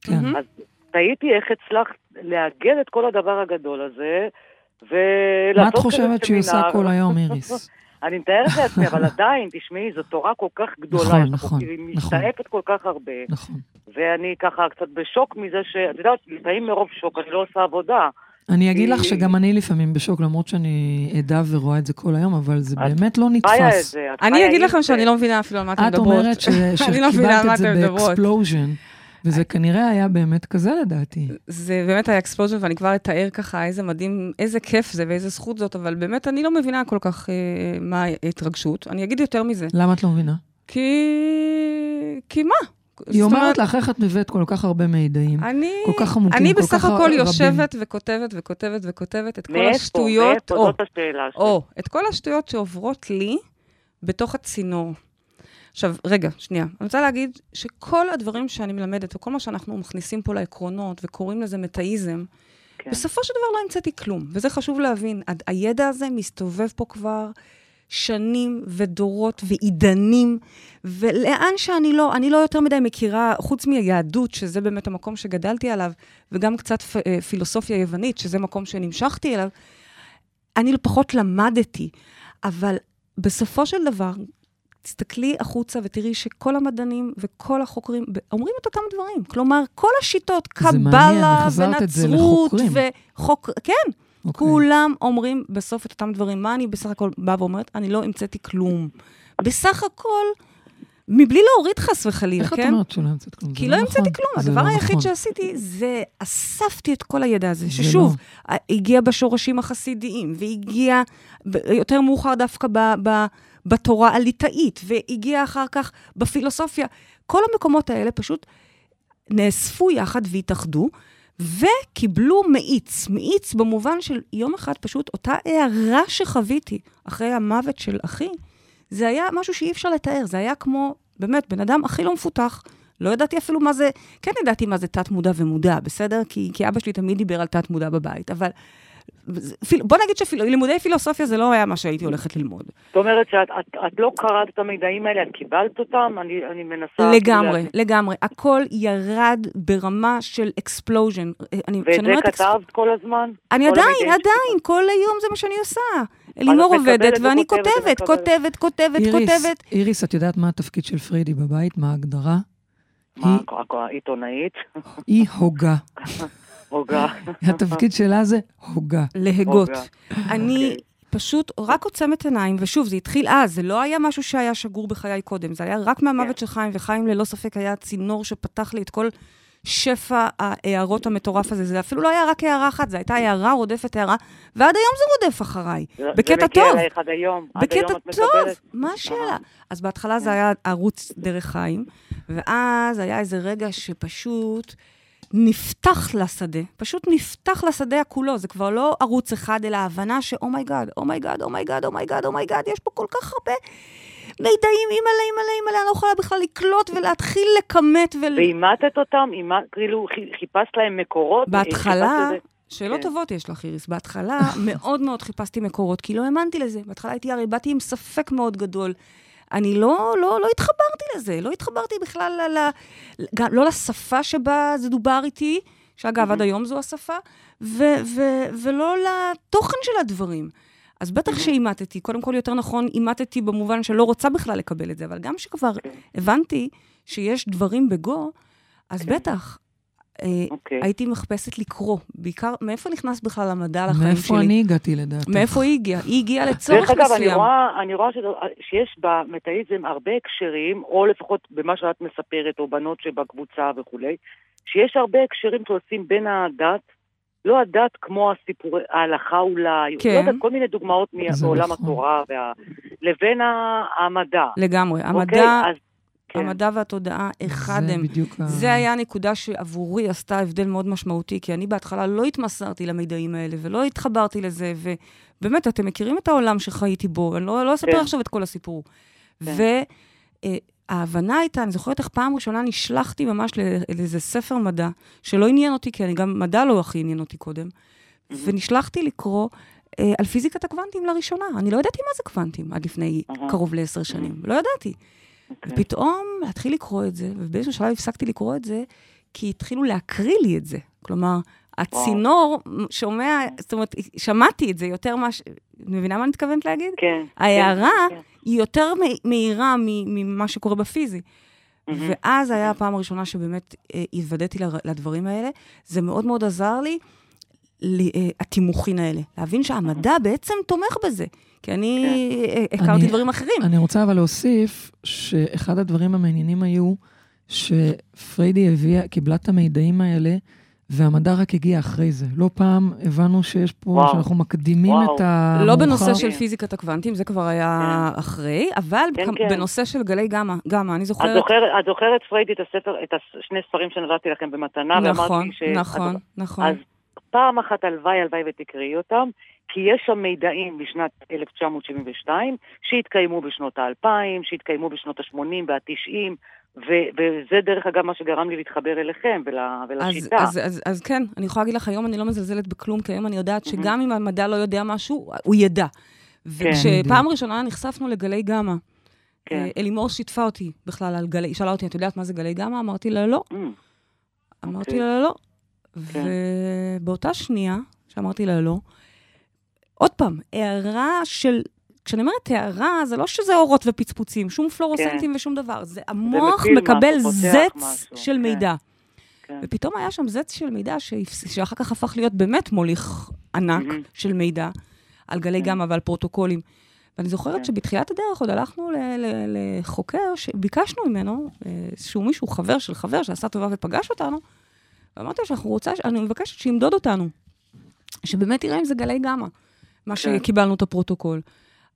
S2: כן.
S4: אז תהיתי איך הצלחת לאגד את כל הדבר הגדול הזה, ולעשות
S2: מה את חושבת שהיא עושה כל היום, איריס?
S4: אני מתארת לעצמי, אבל עדיין, תשמעי, זו תורה כל כך גדולה.
S2: נכון,
S4: יש פה-
S2: נכון,
S4: היא
S2: נכון.
S4: מסתעפת כל כך הרבה.
S2: נכון.
S4: ואני ככה קצת בשוק מזה ש... את יודעת, לפעמים מרוב שוק אני לא עושה עבודה.
S2: אני אגיד לך שגם אני לפעמים בשוק, למרות שאני עדה ורואה את זה כל היום, אבל זה
S4: את
S2: באמת לא
S4: את
S2: נתפס.
S4: את
S3: אני אגיד לכם. שאני לא מבינה אפילו על מה אתן
S2: את
S3: מדברות.
S2: אומרת
S3: לא מבינה על
S2: שקיבלת את זה.
S3: ב
S2: explosion, וזה כנראה היה באמת כזה לדעתי.
S3: זה באמת היה explosion, ואני כבר אתאר ככה איזה מדהים, איזה כיף זה ואיזה זכות זאת, אבל באמת אני לא מבינה כל כך אה, מה ההתרגשות. אני אגיד יותר מזה.
S2: למה את לא מבינה?
S3: כי... כי מה?
S2: היא אומרת לך, איך את מביאה כל כך הרבה מידעים?
S3: אני,
S2: כל כך עמוקים,
S3: אני
S2: כל
S3: בסך
S2: כך
S3: הכל
S2: רבים.
S3: יושבת וכותבת וכותבת וכותבת את כל? השטויות,
S4: מאיפה?
S3: או,
S4: זאת השאלה שלי.
S3: או, את כל השטויות שעוברות לי בתוך הצינור. עכשיו, רגע, שנייה. אני רוצה להגיד שכל הדברים שאני מלמדת, וכל מה שאנחנו מכניסים פה לעקרונות, וקוראים לזה מטאיזם,
S4: כן.
S3: בסופו של דבר לא המצאתי כלום, וזה חשוב להבין. הידע הזה מסתובב פה כבר שנים ודורות ועידנים, ולאן שאני לא, אני לא יותר מדי מכירה, חוץ מהיהדות, שזה באמת המקום שגדלתי עליו, וגם קצת אה, פילוסופיה יוונית, שזה מקום שנמשכתי אליו, אני פחות למדתי, אבל בסופו של דבר, תסתכלי החוצה ותראי שכל המדענים וכל החוקרים אומרים את אותם דברים. כלומר, כל השיטות, קבלה
S2: את
S3: ונצרות. וחוק... כן,
S2: אוקיי.
S3: כולם אומרים בסוף את אותם דברים. מה אני בסך הכל באה ואומרת? אני לא המצאתי כלום. בסך הכל, מבלי להוריד חס וחלילה,
S2: איך את
S3: כן?
S2: אומרת שלא המצאת כלום?
S3: כי לא
S2: נכון.
S3: המצאתי כלום.
S2: זה
S3: הדבר
S2: לא
S3: היחיד
S2: נכון.
S3: שעשיתי זה אספתי את כל הידע הזה,
S2: זה
S3: ששוב, הגיע בשורשים החסידיים, והגיע יותר מאוחר דווקא ב, ב, בתורה הליטאית, והגיע אחר כך בפילוסופיה. כל המקומות האלה פשוט נאספו יחד והתאחדו, וקיבלו מאיץ. מאיץ במובן של יום אחד פשוט אותה הערה שחוויתי אחרי המוות של אחי, זה היה משהו שאי אפשר לתאר. זה היה כמו, באמת, בן אדם הכי לא מפותח. לא ידעתי אפילו מה זה, כן ידעתי מה זה תת-מודע ומודע, בסדר? כי, כי אבא שלי תמיד דיבר על תת-מודע בבית, אבל... בוא נגיד שלימודי פילוסופיה זה לא היה מה שהייתי הולכת ללמוד.
S4: זאת אומרת שאת את, את לא קראת את המידעים האלה, את קיבלת אותם? אני, אני מנסה...
S3: לגמרי,
S4: כאילו,
S3: לגמרי. הכל ירד ברמה של explosion. אני,
S4: ואת זה
S3: אומרת אקס-
S4: כתבת כל הזמן?
S3: אני
S4: כל
S3: עדיין,
S4: המידעים
S3: עדיין, כל היום זה מה שאני עושה. אלינור
S4: מקבלת
S3: עובדת, ואני כותבת. כותבת, כותבת,
S2: איריס,
S3: כותבת.
S2: איריס, את יודעת מה התפקיד של פריידי בבית? מה ההגדרה?
S4: מה,
S2: היא-
S4: העיתונאית?
S2: היא הוגה.
S4: הוגה.
S2: התפקיד שלה זה הוגה.
S3: להגות. אני
S4: אוקיי.
S3: פשוט רק עוצמת עיניים, ושוב, זה התחיל אז, זה לא היה משהו שהיה שגור בחיי קודם, זה היה רק מהמוות של חיים, וחיים ללא ספק היה הצינור שפתח לי את כל שפע ההערות המטורף הזה. זה אפילו לא היה רק הערה אחת, זו הייתה הערה רודפת הערה, ועד היום זה רודף אחריי.
S4: זה-
S3: בקטע
S4: זה מגיע
S3: טוב.
S4: אלייך עד היום. עד
S3: בקטע
S4: היום
S3: טוב? מה השאלה? אז בהתחלה זה היה ערוץ דרך חיים, ואז היה איזה רגע שפשוט נפתח לשדה, פשוט נפתח לשדה כולו, זה כבר לא ערוץ אחד, אלא הבנה שאומייגאד, אומייגאד, אומייגאד, אומייגאד, אומייגאד, יש פה כל כך הרבה מידעים, אימא'לה, אימא'לה, אימא'לה, אני לא יכולה בכלל לקלוט ולהתחיל לכמת ול...
S4: ואימתת אותם? אימת- כאילו חי- חיפשת להם מקורות?
S3: בהתחלה,
S4: חיפשת את
S3: שאלות
S4: כן.
S3: טובות יש לך, איריס. בהתחלה מאוד מאוד חיפשתי מקורות, כי לא האמנתי לזה. בהתחלה הייתי, הרי באתי עם ספק מאוד גדול. אני לא, לא, לא התחברתי לזה, לא התחברתי בכלל ל, ל, גם, לא לשפה שבה זה דובר איתי, שאגב, עד היום זו השפה, ו, ו, ולא לתוכן של הדברים. אז בטח שאימתתי, קודם כל יותר נכון, אימתתי במובן שלא רוצה בכלל לקבל את זה, אבל גם שכבר הבנתי שיש דברים בגו, אז בטח, אה,
S4: אוקיי.
S3: הייתי מחפשת לקרוא, בעיקר, מאיפה נכנס בכלל המדע לחיים שלי?
S2: מאיפה אני הגעתי לדעתך?
S3: מאיפה היא הגיעה? היא הגיעה לצורך
S4: דרך אגב, אני
S3: מסוים.
S4: רואה, אני רואה שזה- שיש במטאיזם הרבה הקשרים, או לפחות במה שאת מספרת, או בנות שבקבוצה וכולי, שיש הרבה הקשרים שעושים בין הדת, לא הדת כמו הסיפור, ההלכה אולי,
S3: כן.
S4: לא יודעת, כל מיני דוגמאות מעולם
S2: נכון.
S4: התורה, וה, לבין המדע.
S3: לגמרי.
S4: אוקיי?
S3: המדע,
S4: אז- כן.
S3: המדע והתודעה, אחד
S2: זה
S3: הם.
S2: בדיוק ה...
S3: זה היה הנקודה שעבורי עשתה הבדל מאוד משמעותי, כי אני בהתחלה לא התמסרתי למידעים האלה ולא התחברתי לזה, ובאמת, אתם מכירים את העולם שחייתי בו, אני לא, לא אספר
S4: כן.
S3: עכשיו את כל הסיפור.
S4: כן.
S3: וההבנה הייתה, אני זוכרת איך פעם ראשונה נשלחתי ממש לא- לאיזה ספר מדע, שלא עניין אותי, כי אני גם מדע לא הכי עניין אותי קודם, ונשלחתי לקרוא אה, על פיזיקת הקוונטים לראשונה. אני לא ידעתי מה זה קוונטים עד לפני
S4: אהה.
S3: קרוב לעשר שנים, לא ידעתי.
S4: אוקיי.
S3: ופתאום להתחיל לקרוא את זה, ובאיזשהו שלב הפסקתי לקרוא את זה, כי התחילו להקריא לי את זה. כלומר, הצינור שומע, זאת אומרת, שמעתי את זה יותר מה ש... מבינה מה אני מתכוונת להגיד?
S4: כן.
S3: ההערה
S4: כן, כן.
S3: היא יותר מהירה ממה שקורה בפיזי.
S4: מהמם.
S3: ואז היה הפעם הראשונה שבאמת אה, התוודעתי לדברים האלה. זה מאוד מאוד עזר לי, התימוכין האלה. להבין שהמדע בעצם תומך בזה. כי אני אה, הכרתי
S2: אני-
S3: דברים אחרים.
S2: אני רוצה אבל להוסיף שאחד הדברים המעניינים היו שפריידי הביאה, קיבלה את המידעים האלה, והמדע רק הגיע אחרי זה. לא פעם הבנו שיש פה,
S4: וואו.
S2: שאנחנו מקדימים
S4: וואו.
S2: את המאוחר.
S3: לא בנושא של
S4: כן.
S3: פיזיקת הקוונטים, זה כבר היה אחרי, אבל
S4: כן,
S3: כ-
S4: כן.
S3: בנושא של גלי גמא, גמא, אני
S4: את
S3: זוכרת...
S4: זוכרת, את זוכרת, פריידי, את הספר, את השני ספרים שנתתי לכם במתנה,
S3: נכון,
S4: ואמרתי ש...
S3: נכון, נכון.
S4: אז פעם אחת הלוואי, הלוואי ותקראי אותם, כי יש שם מידעים משנת 1972 שהתקיימו בשנות האלפיים, שהתקיימו בשנות ה-80 וה-90, ו- וזה דרך אגב מה שגרם לי להתחבר אליכם ול-
S3: אז,
S4: ולשיטה.
S3: אז, אז, אז כן, אני יכולה להגיד לך, היום אני לא מזלזלת בכלום, כי היום אני יודעת שגם אם המדע לא יודע משהו, הוא ידע. וכשפעם ראשונה נחשפנו לגלי גמא,
S4: כן.
S3: אה, אלימור שיתפה אותי בכלל על גלי, היא שאלה אותי, את יודעת מה זה גלי גמא? אמרתי לה, לא.
S4: Mm,
S3: אמרתי
S4: אוקיי.
S3: לה, לא.
S4: כן.
S3: ובאותה שנייה שאמרתי לה לא, עוד פעם, הערה של... כשאני אומרת הערה, זה לא שזה אורות ופצפוצים, שום פלורוסנטים ושום דבר. זה המוח
S4: מפיל
S3: מקבל
S4: משהו,
S3: זץ
S4: משהו,
S3: של
S4: כן.
S3: מידע.
S4: כן.
S3: ופתאום היה שם זץ של מידע שהפס- שאחר כך הפך להיות באמת מוליך ענק
S4: מהמם.
S3: של מידע על גלי
S4: כן.
S3: גמא ועל פרוטוקולים. ואני זוכרת
S4: כן.
S3: שבתחילת הדרך עוד הלכנו לחוקר שביקשנו ממנו, אה, שהוא מישהו, חבר של חבר שעשה טובה ופגש אותנו, ואמרתי לו שאנחנו רוצה, אני מבקשת שימדוד אותנו, שבאמת יראה אם זה גלי גמא, מה
S4: כן.
S3: שקיבלנו את הפרוטוקול.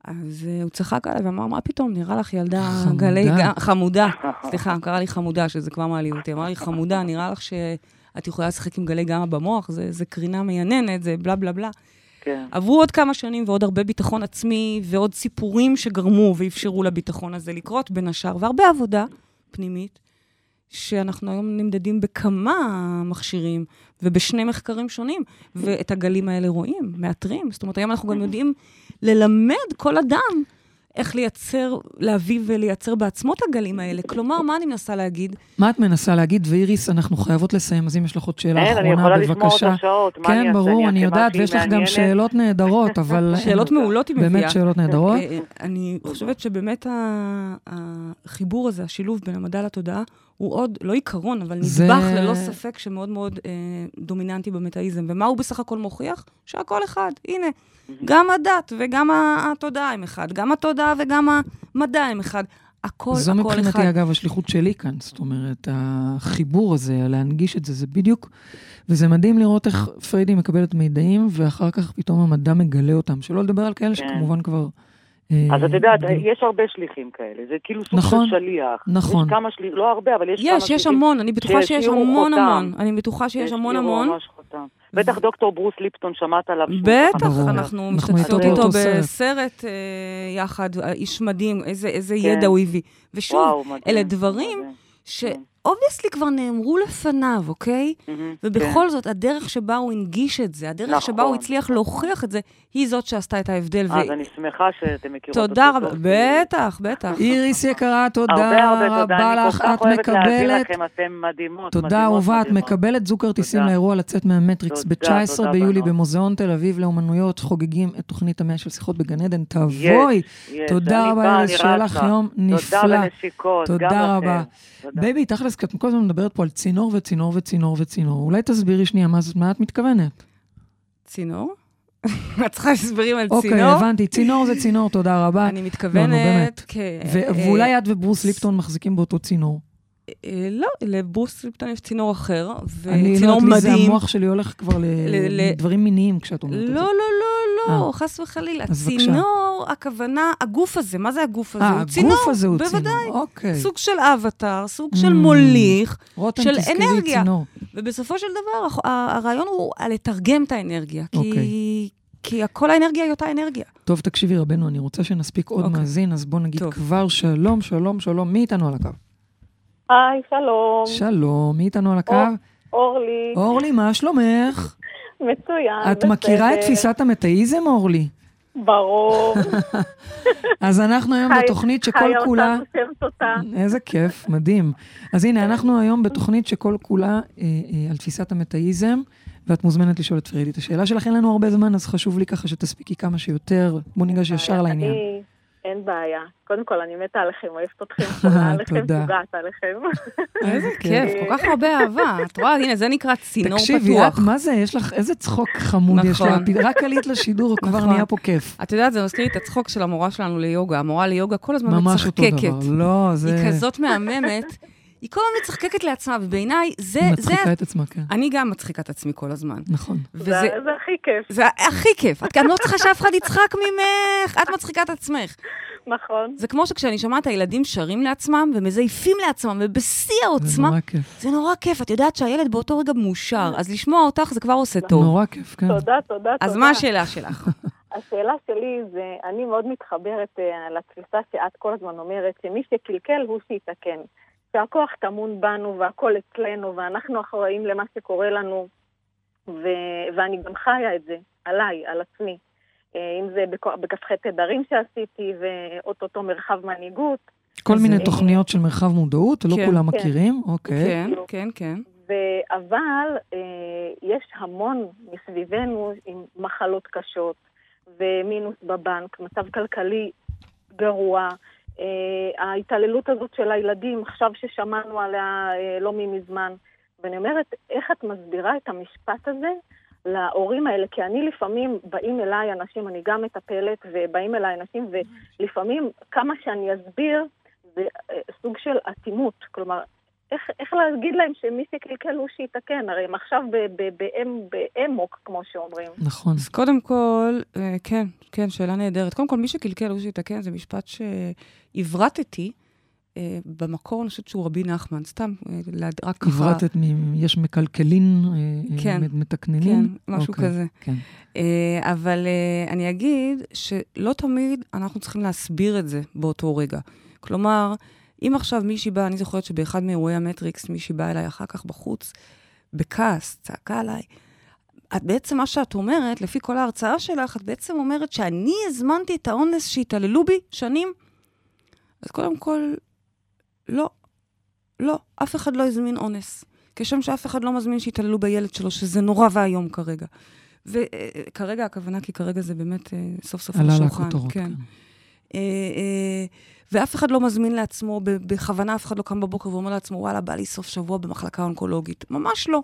S3: אז אה, הוא צחק עליי ואמר, מה פתאום, נראה לך ילדה
S2: חמודה.
S3: גלי גמא, חמודה, סליחה, הוא קרא לי חמודה, שזה כבר מעליב אותי, אמר לי, חמודה, נראה לך שאת יכולה לשחק עם גלי גמא במוח, זה, זה קרינה מייננת, זה בלה בלה בלה.
S4: כן.
S3: עברו עוד כמה שנים ועוד הרבה ביטחון עצמי ועוד סיפורים שגרמו ואפשרו לביטחון הזה לקרות, בין השאר, והרבה עבודה פנימית, שאנחנו היום נמדדים בכמה מכשירים ובשני מחקרים שונים, ואת הגלים האלה רואים, מאתרים. זאת אומרת, היום אנחנו גם יודעים ללמד כל אדם איך לייצר, להביא ולייצר בעצמו את הגלים האלה. כלומר, מה אני מנסה להגיד?
S2: מה את מנסה להגיד? ואיריס, אנחנו חייבות לסיים, אז אם יש לך עוד שאלה
S4: אין, אני
S2: אחרונה,
S4: יכולה לשמוע
S2: בבקשה.
S4: אותה שעות, מה אני
S2: כן,
S4: אעשה?
S2: ברור,
S4: אני
S2: אני יודעת, ויש לך גם? שאלות נהדרות, אבל...
S3: שאלות מעולות היא מביאה.
S2: באמת שאלות נהדרות.
S3: אה, אני חושבת שבאמת החיבור הזה, השילוב בין המדע לתודעה, הוא עוד, לא עיקרון, אבל
S2: זה-
S3: נדבך ללא ספק שמאוד מאוד אה, דומיננטי במטאיזם. ומה הוא בסך הכל מוכיח? שהכל אחד. הנה, גם הדת וגם התודעה הם אחד, גם התודעה וגם המדע הם אחד. הכל,
S2: זו
S3: הכל
S2: מבחינתי,
S3: אחד.
S2: אגב, השליחות שלי כאן. זאת אומרת, החיבור הזה, להנגיש את זה, זה בדיוק... וזה מדהים לראות איך פריידי מקבלת מידעים, ואחר כך פתאום המדע מגלה אותם. שלא לדבר על כאלה
S4: כן.
S2: שכמובן כבר... אה,
S4: אז את יודעת, יש הרבה שליחים כאלה, זה כאילו סוג
S2: נכון,
S4: של שליח.
S2: נכון.
S4: יש כמה שליחים, לא הרבה, אבל יש כמה
S3: יש,
S4: שליחים.
S3: יש המון, אני בטוחה שיש המון
S4: חותם.
S3: המון. אני בטוחה שיש המון המון.
S4: ממש חותם. בטח דוקטור ברוס ליפטון, שמעת עליו. שהוא
S3: בטח. אנחנו משתתפות
S2: איתו.
S3: בסרט אה, יחד, איש מדהים, איזה
S4: כן.
S3: ידע הוא הביא. ושוב, אלה דברים
S4: מדהים.
S3: ש obviously כבר נאמרו לפניו, אוקיי?
S4: מהמם,
S3: ובכל זאת, הדרך שבה הוא הנגיש את זה, הדרך
S4: נכון.
S3: שבה הוא הצליח להוכיח את זה, היא זאת שעשתה את ההבדל.
S4: כן. אז אני שמחה שאתם מכירות אותו.
S3: תודה רבה. בטח, בטח.
S2: איריס יקרה, תודה
S4: הרבה הרבה תודה,
S2: רבה
S4: אני
S2: לך.
S4: כל כך
S2: את מקבלת...
S4: לכם, אתם מדהימות.
S2: תודה,
S4: מדהימות,
S2: אהובה, את. מקבלת זוג כרטיסים
S4: תודה.
S2: לאירוע לצאת מהמטריקס
S4: תודה,
S2: ב-19
S4: תודה,
S2: ביולי. במוזיאון תל אביב לאומנויות, חוגגים את תוכנית המאה של שיחות בגן עדן. תבואי. תודה רבה, איריס, שיהיה. לך יום נפלא.
S4: תודה
S2: תודה. רבה.
S4: תודה.
S2: baby, תכלס, כי את כל הזמן מדברת פה על צינור וצינור וצינור וצינור. אולי תסבירי שנייה מה מה את מתכוונת.
S3: צינור? את צריכה הסברים על
S2: אוקיי,
S3: צינור?
S2: הבנתי. צינור זה צינור, תודה רבה.
S3: אני
S2: לא, נו,
S3: מתכוונת...
S2: באמת.
S3: אה,
S2: ואולי את וברוס ליפטון מחזיקים באותו צינור.
S3: אה, לא, לברוס ליפטון יש צינור אחר,
S2: אני לא
S3: וצינור
S2: יודעת לי זה
S3: מדהים.
S2: המוח שלי הולך כבר לדברים מיניים כשאת אומרת את
S3: לא,
S2: זה.
S3: לא, לא, לא,
S2: אה.
S3: חס וחלילה. צינור, הכוונה, הגוף הזה, מה זה הגוף הזה?
S2: אה,
S3: הוא
S2: הגוף
S3: צינור,
S2: הזה הוא צינור.
S3: בוודאי.
S2: אוקיי.
S3: סוג של אבטר, סוג של
S2: Mm.
S3: מוליך,
S2: רותם,
S3: של אנרגיה. ובסופו של דבר, הרעיון הוא לתרגם את האנרגיה, כי...
S2: אוקיי.
S3: כי כל האנרגיה היא אותה אנרגיה.
S2: טוב, תקשיבי, רבנו, אני רוצה שנספיק עוד
S3: אוקיי.
S2: מאזין, אז בוא נגיד. כבר שלום, שלום, שלום. מי איתנו על הקו?
S5: היי, שלום.
S2: שלום, מי איתנו על הקו?
S5: אורלי.
S2: אורלי, מה שלומך?
S5: מצוין,
S2: את מכירה את
S5: בסדר.
S2: תפיסת המטאיזם, אורלי?
S5: ברור.
S2: אז אנחנו היום
S5: חי-
S2: בתוכנית שכל כולה...
S5: אותה חושבת אותה.
S2: איזה כיף, מדהים. אז הנה, אנחנו היום בתוכנית שכל כולה אה, אה, על תפיסת המטאיזם, ואת מוזמנת לשאול את פרידי את השאלה שלך. אין לנו הרבה זמן, אז חשוב לי ככה שתספיקי כמה שיותר. בוא ניגש ישר לעניין.
S5: אני, אין בעיה. קודם כל, אני מתה עליכם, אוהבת אתכם, חולה עליכם,
S2: תודה.
S5: פוגעת עליכם.
S3: איזה כיף, כל כך הרבה אהבה. את רואה, הנה, זה נקרא צינור
S2: תקשיבי, את,
S3: פתוח.
S2: מה זה, יש לך, איזה צחוק חמוד יש
S3: נכון.
S2: לך. רק עלית לשידור, כבר
S3: נכון.
S2: נהיה פה כיף.
S3: את יודעת, זה מזכיר לי את הצחוק של המורה שלנו ליוגה. המורה ליוגה כל הזמן
S2: ממש אותו
S3: מצחקקת.
S2: דבר. לא, זה...
S3: היא כזאת מהממת, היא כל הזמן מצחקקת לעצמה, ובעיניי זה...
S2: היא
S3: זה...
S2: מצחיקה את עצמה, כן.
S3: אני גם מצחיקה את עצמי כל הזמן.
S2: נכון.
S3: וזה...
S5: זה זה הכי כיף,
S3: זה הכי כיף. את גם לא צריכה שאף אחד יצחק ממך, את מצחיקה את עצמך.
S5: נכון.
S3: זה כמו שכשאני שומעת את הילדים שרים לעצמם ומזייפים לעצמם, ובשיא
S2: זה
S3: העוצמה,
S2: נורא כיף.
S3: זה נורא כיף. את יודעת שהילד באותו רגע מאושר, אז לשמוע אותך זה כבר עושה טוב.
S2: נורא כיף, כן.
S5: תודה, תודה, תודה.
S3: אז מה השאלה שלך?
S5: השאלה שלי זה, אני מאוד מתחברת אה, לתפיסה שאת כל הזמן אומרת, שמי שקלקל הוא שיתקן. שהכוח טמון בנו והכל אצלנו, ואנחנו אחראים למה שקורה לנו, ו- ואני גם חיה את זה, עליי, על עצמי. אה, אם זה בכ- בכ"ח תדרים שעשיתי, ואו-טו-טו מרחב מנהיגות,
S2: כל מיני
S3: אה,
S2: תוכניות של מרחב מודעות, לא
S3: כן,
S2: כולם
S5: כן.
S2: מכירים, אוקיי.
S3: כן, כן, כן.
S5: ו- אבל אה, יש המון מסביבנו עם מחלות קשות, ומינוס בבנק, מצב כלכלי גרוע. אה, ההתעללות הזאת של הילדים, עכשיו ששמענו עליה אה, לא ממזמן. ואני אומרת, איך את מסבירה את המשפט הזה להורים האלה? כי אני לפעמים, באים אליי אנשים, אני גם מטפלת, ובאים אליי אנשים, ולפעמים כמה שאני אסביר, זה אה, סוג של אטימות. כלומר, איך, איך להגיד להם שמי שקלקל הוא שיתקן? הרי הם עכשיו באמוק, כמו שאומרים.
S2: נכון.
S3: אז קודם כל, אה, כן, כן, שאלה נהדרת. קודם כל, מי שקלקל הוא שיתקן, זה משפט שעברתתי. אה, במקור, אני חושבת שהוא רבי נחמן, סתם, להד- רק ככה.
S2: עברתת מ... יש מקלקלין, אה,
S3: כן,
S2: מתקננים.
S3: כן, משהו
S2: אוקיי,
S3: כזה.
S2: כן.
S3: אה, אבל אה, אני אגיד שלא תמיד אנחנו צריכים להסביר את זה באותו רגע. כלומר, אם עכשיו מישהי באה, אני זוכרת שבאחד מאירועי המטריקס, מישהי באה אליי אחר כך בחוץ, בכעס, צעקה עליי. את בעצם, מה שאת אומרת, לפי כל ההרצאה שלך, את בעצם אומרת שאני הזמנתי את האונס שהתעללו בי שנים. אז קודם כל, לא. לא, אף אחד לא הזמין אונס. כשם שאף אחד לא מזמין שיתעללו בילד שלו, שזה נורא ואיום כרגע. וכרגע הכוונה, כי כרגע זה באמת אה, סוף סוף על
S2: עלה
S3: השולחן.
S2: לכותרות,
S3: כן.
S2: כן.
S3: אה, אה, ואף אחד לא מזמין לעצמו, בכוונה אף אחד לא קם בבוקר ואומר לעצמו, וואלה, בא לי סוף שבוע במחלקה אונקולוגית. ממש לא.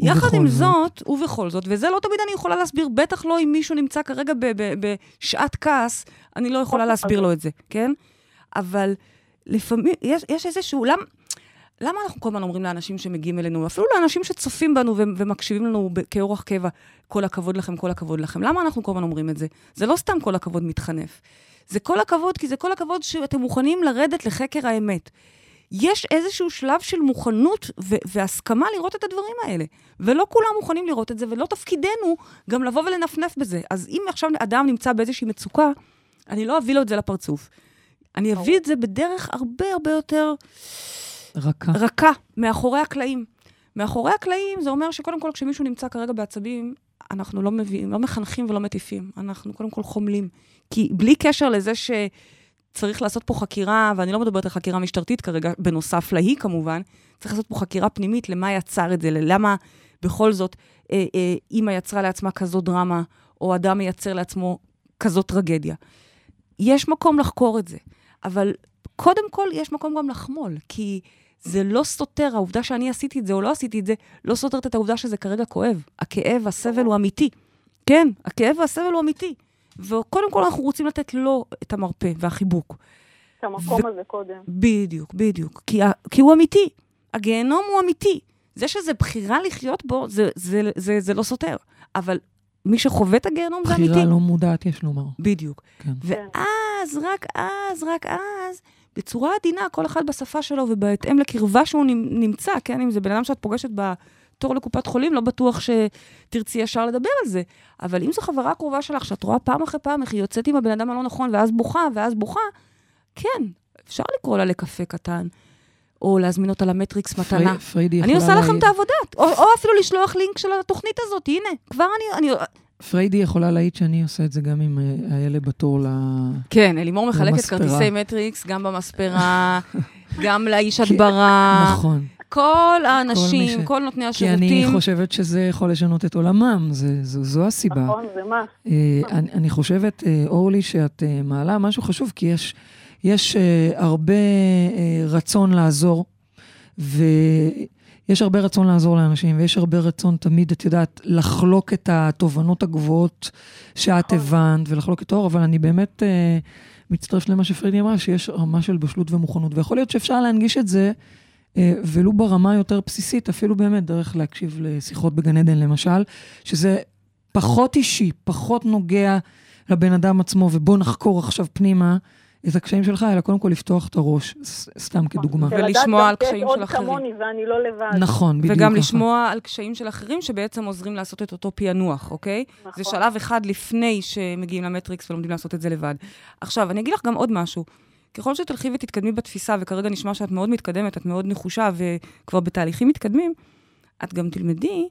S3: יחד עם
S2: זאת.
S3: זאת, ובכל זאת, וזה לא תמיד אני יכולה להסביר, בטח לא אם מישהו נמצא כרגע בשעת כעס, אני לא יכולה להסביר לו את זה, כן? אבל לפעמים, יש, יש איזשהו, למ, למה אנחנו כל הזמן אומרים לאנשים שמגיעים אלינו, אפילו לאנשים שצופים בנו ומקשיבים לנו כאורח קבע, כל הכבוד לכם, כל הכבוד לכם. למה אנחנו כל הזמן אומרים את זה? זה לא סתם כל הכבוד מתחנף. זה כל הכבוד, כי זה כל הכבוד שאתם מוכנים לרדת לחקר האמת. יש איזשהו שלב של מוכנות ו- והסכמה לראות את הדברים האלה. ולא כולם מוכנים לראות את זה, ולא תפקידנו גם לבוא ולנפנף בזה. אז אם עכשיו אדם נמצא באיזושהי מצוקה, אני לא אביא לו את זה לפרצוף. אני אביא את זה בדרך הרבה הרבה יותר
S2: רכה.
S3: רכה, מאחורי הקלעים. מאחורי הקלעים זה אומר שקודם כל כשמישהו נמצא כרגע בעצבים, אנחנו לא מביאים, לא מחנכים ולא מטיפים. אנחנו קודם כל חומלים. כי בלי קשר לזה שצריך לעשות פה חקירה, ואני לא מדברת על חקירה משטרתית כרגע, בנוסף להיא כמובן, צריך לעשות פה חקירה פנימית למה יצר את זה, למה בכל זאת אה, אה, אימא יצרה לעצמה כזאת דרמה, או אדם מייצר לעצמו כזאת טרגדיה. יש מקום לחקור את זה, אבל קודם כל יש מקום גם לחמול, כי זה לא סותר, העובדה שאני עשיתי את זה או לא עשיתי את זה, לא סותרת את העובדה שזה כרגע כואב. הכאב, הסבל הוא אמיתי. כן, הכאב והסבל הוא אמיתי. וקודם כל אנחנו רוצים לתת לו את המרפא והחיבוק.
S5: את המקום
S3: ו-
S5: הזה קודם.
S3: בדיוק, בדיוק. כי, ה- כי הוא אמיתי. הגיהנום הוא אמיתי. זה שזה בחירה לחיות בו, זה, זה, זה, זה, זה לא סותר. אבל מי שחווה את הגיהנום זה אמיתי.
S2: בחירה לא מודעת, יש לומר.
S3: בדיוק.
S2: כן.
S3: ואז, רק אז, רק אז, בצורה עדינה, כל אחד בשפה שלו ובהתאם לקרבה שהוא נמ- נמצא, כן? אם זה בן אדם שאת פוגשת בתור לקופת חולים, לא בטוח שתרצי ישר לדבר על זה. אבל אם זו חברה קרובה שלך, שאת רואה פעם אחרי פעם איך היא יוצאת עם הבן אדם הלא נכון, ואז בוכה, ואז בוכה, כן, אפשר לקרוא לה לקפה קטן, או להזמין אותה למטריקס מתנה.
S2: פרי- פריידי
S3: אני
S2: יכולה
S3: עושה לכם את העבודה, או, או אפילו לשלוח לינק של התוכנית הזאת, הנה, כבר אני... אני...
S2: פריידי יכולה להעיד שאני עושה את זה גם עם אה, האלה בתור ל...
S3: כן, אלימור מחלקת. כרטיסי מטריקס, גם במספרה, גם לאיש הדברה.
S2: נכון.
S3: כל האנשים, כל,
S2: ש...
S3: נותני
S2: כי
S3: השירותים.
S2: אני חושבת שזה יכול לשנות את עולמם, זה, זו, זו הסיבה.
S5: נכון, זה מה.
S2: אה, אני, אני חושבת, אה, אורלי, שאת מעלה משהו חשוב, כי יש, יש אה, הרבה אה, רצון לעזור, ויש הרבה רצון לעזור לאנשים, ויש הרבה רצון תמיד, את יודעת, לחלוק את התובנות הגבוהות שאת
S5: נכון.
S2: הבנת, ולחלוק את האור, אבל אני באמת אה, מצטרפת למה שפרידי אמרה, שיש רמה של בשלות ומוכנות, ויכול להיות שאפשר להנגיש את זה. אה, ולו ברמה היותר בסיסית, אפילו באמת דרך להקשיב לשיחות בגן עדן למשל, שזה פחות אישי, פחות נוגע לבן אדם עצמו, ובוא נחקור עכשיו פנימה את הקשיים שלך, אלא קודם כל לפתוח את הראש, סתם כדוגמה.
S3: ולשמוע על
S5: ולדעת גם
S3: קשיים
S5: שיש עוד
S3: של אחרים.
S5: כמוני ואני לא לבד.
S2: נכון, בדיוק
S3: וגם
S2: ככה.
S3: לשמוע על קשיים של אחרים שבעצם עוזרים לעשות את אותו פענוח, אוקיי?
S5: נכון.
S3: זה שלב אחד לפני שמגיעים למטריקס ולומדים לעשות את זה לבד. עכשיו, אני אגיד לך גם עוד משהו. ככל שתלכי ותתקדמי בתפיסה, וכרגע נשמע שאת מאוד מתקדמת, את מאוד נחושה וכבר בתהליכים מתקדמים, את גם תלמדי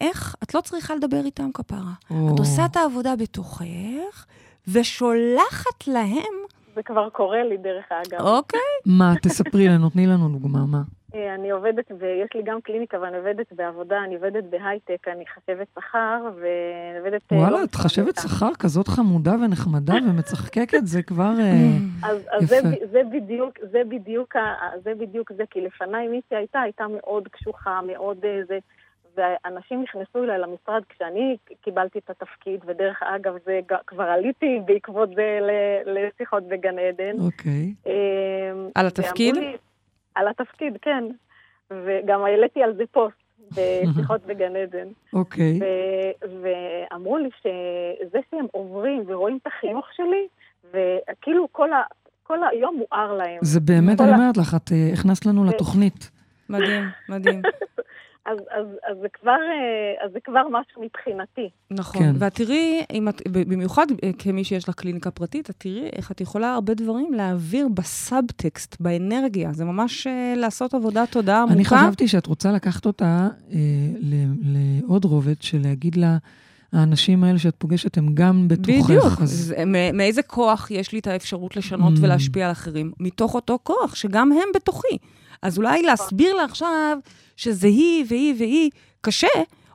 S3: איך את לא צריכה לדבר איתם כפרה.
S2: או,
S3: את עושה את העבודה בתוכך, ושולחת להם,
S5: זה כבר קורה לי, דרך אגב.
S3: אוקיי?
S2: מה, תספרי לנו, תני לנו דוגמה, מה?
S5: אה, אני עובדת, ויש לי גם קליניקה, ואני עובדת בעבודה, אני עובדת בהייטק, אני חשבת שכר, ואני עובדת... אה,
S2: וואלה,
S5: לא
S2: את חשבת שכר כזאת חמודה ונחמדה ומצחקקת, זה כבר... אה,
S5: אז, זה,
S2: יפה.
S5: בדיוק, זה בדיוק, זה בדיוק זה, כי לפניי מי שהייתה, הייתה מאוד קשוחה, מאוד אה, זה, ואנשים נכנסו אליי למשרד כשאני קיבלתי את התפקיד, ודרך אגב, זה כבר עליתי בעקבות זה ל- לשיחות בגן עדן.
S2: אוקיי.
S5: אה,
S3: על התפקיד?
S5: לי- על התפקיד, כן. וגם העליתי על זה פוסט בשיחות בגן עדן.
S2: אוקיי.
S5: ו- ואמרו לי שזה שהם עוברים ורואים את החיוך שלי, וכאילו כל, ה- כל היום מואר להם.
S2: זה באמת, אני אומרת לך, את אה, הכנסת לנו לתוכנית.
S3: מדהים, מדהים.
S5: אז, אז, אז, זה כבר, אה, אז זה כבר משהו מבחינתי.
S3: נכון.
S2: כן.
S3: ואת תראי, את, במיוחד אה, כמי שיש לך קליניקה פרטית, את תראי איך את יכולה הרבה דברים להעביר בסאבטקסט, באנרגיה. זה ממש אה, לעשות עבודת תודעה עמוקה.
S2: אני חשבתי שאת רוצה לקחת אותה אה, ל- לעוד רובד, של להגיד לה, האנשים האלה שאת פוגשת הם גם בתוכך.
S3: בדיוק.
S2: אז
S3: זה, מאיזה כוח יש לי את האפשרות לשנות
S2: Mm.
S3: ולהשפיע על אחרים? מתוך אותו כוח, שגם הם בתוכי. אז אולי להסביר לה עכשיו שזה היא והיא והיא קשה,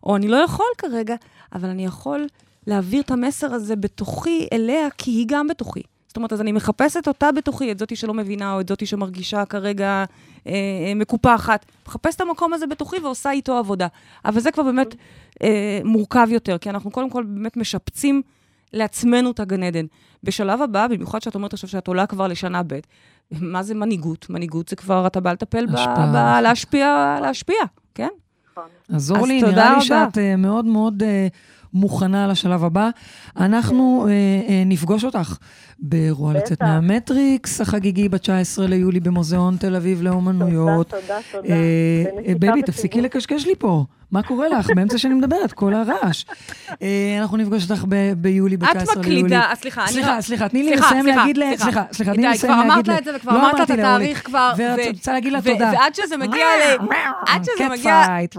S3: או אני לא יכול כרגע, אבל אני יכול להעביר את המסר הזה בתוכי אליה, כי היא גם בתוכי. זאת אומרת, אז אני מחפשת אותה בתוכי, את זאתי שלא מבינה, או את זאתי שמרגישה כרגע אה, אה, מקופחת. מחפשת את המקום הזה בתוכי ועושה איתו עבודה. אבל זה כבר באמת אה, מורכב יותר, כי אנחנו קודם כל באמת משפצים לעצמנו את הגן עדן. בשלב הבא, במיוחד שאת אומרת עכשיו שאת עולה כבר לשנה ב', מה זה מנהיגות? מנהיגות זה כבר, אתה בא לטפל ב... ב... להשפיע, להשפיע, כן?
S2: אז
S3: אז
S2: אורלי,
S3: תודה
S2: נראה לי
S3: רבה.
S2: שאת אה, מאוד מאוד אה, מוכנה לשלב הבא. אנחנו אה, אה, נפגוש אותך באירוע. לצאת מהמטריקס החגיגי ב-19 ליולי במוזיאון תל אביב לאומנויות.
S5: תודה, תודה, תודה.
S2: אה, אה,
S5: בנחיתה baby.
S2: תפסיקי לקשקש לי פה. מה קורה לך? באמצע שאני מדברת, כל הרעש. אה, אנחנו נפגוש אותך ב- ביולי, ב-19 ליולי.
S3: את מקלידה, אה, סליחה, אני...
S2: סליחה, סליחה, תני לי
S3: סליחה,
S2: לסיים
S3: סליחה,
S2: להגיד ל...
S3: סליחה.
S2: סליחה, סליחה, תני לי לסיים
S3: כבר
S2: להגיד
S3: אמרת
S2: ל...
S3: את זה וכבר
S2: לא
S3: אמרת את. התאריך כבר.
S2: ואת רוצה להגיד לה תודה.
S3: ועד שזה מגיע ל... עד שזה מגיע...
S2: cat fight.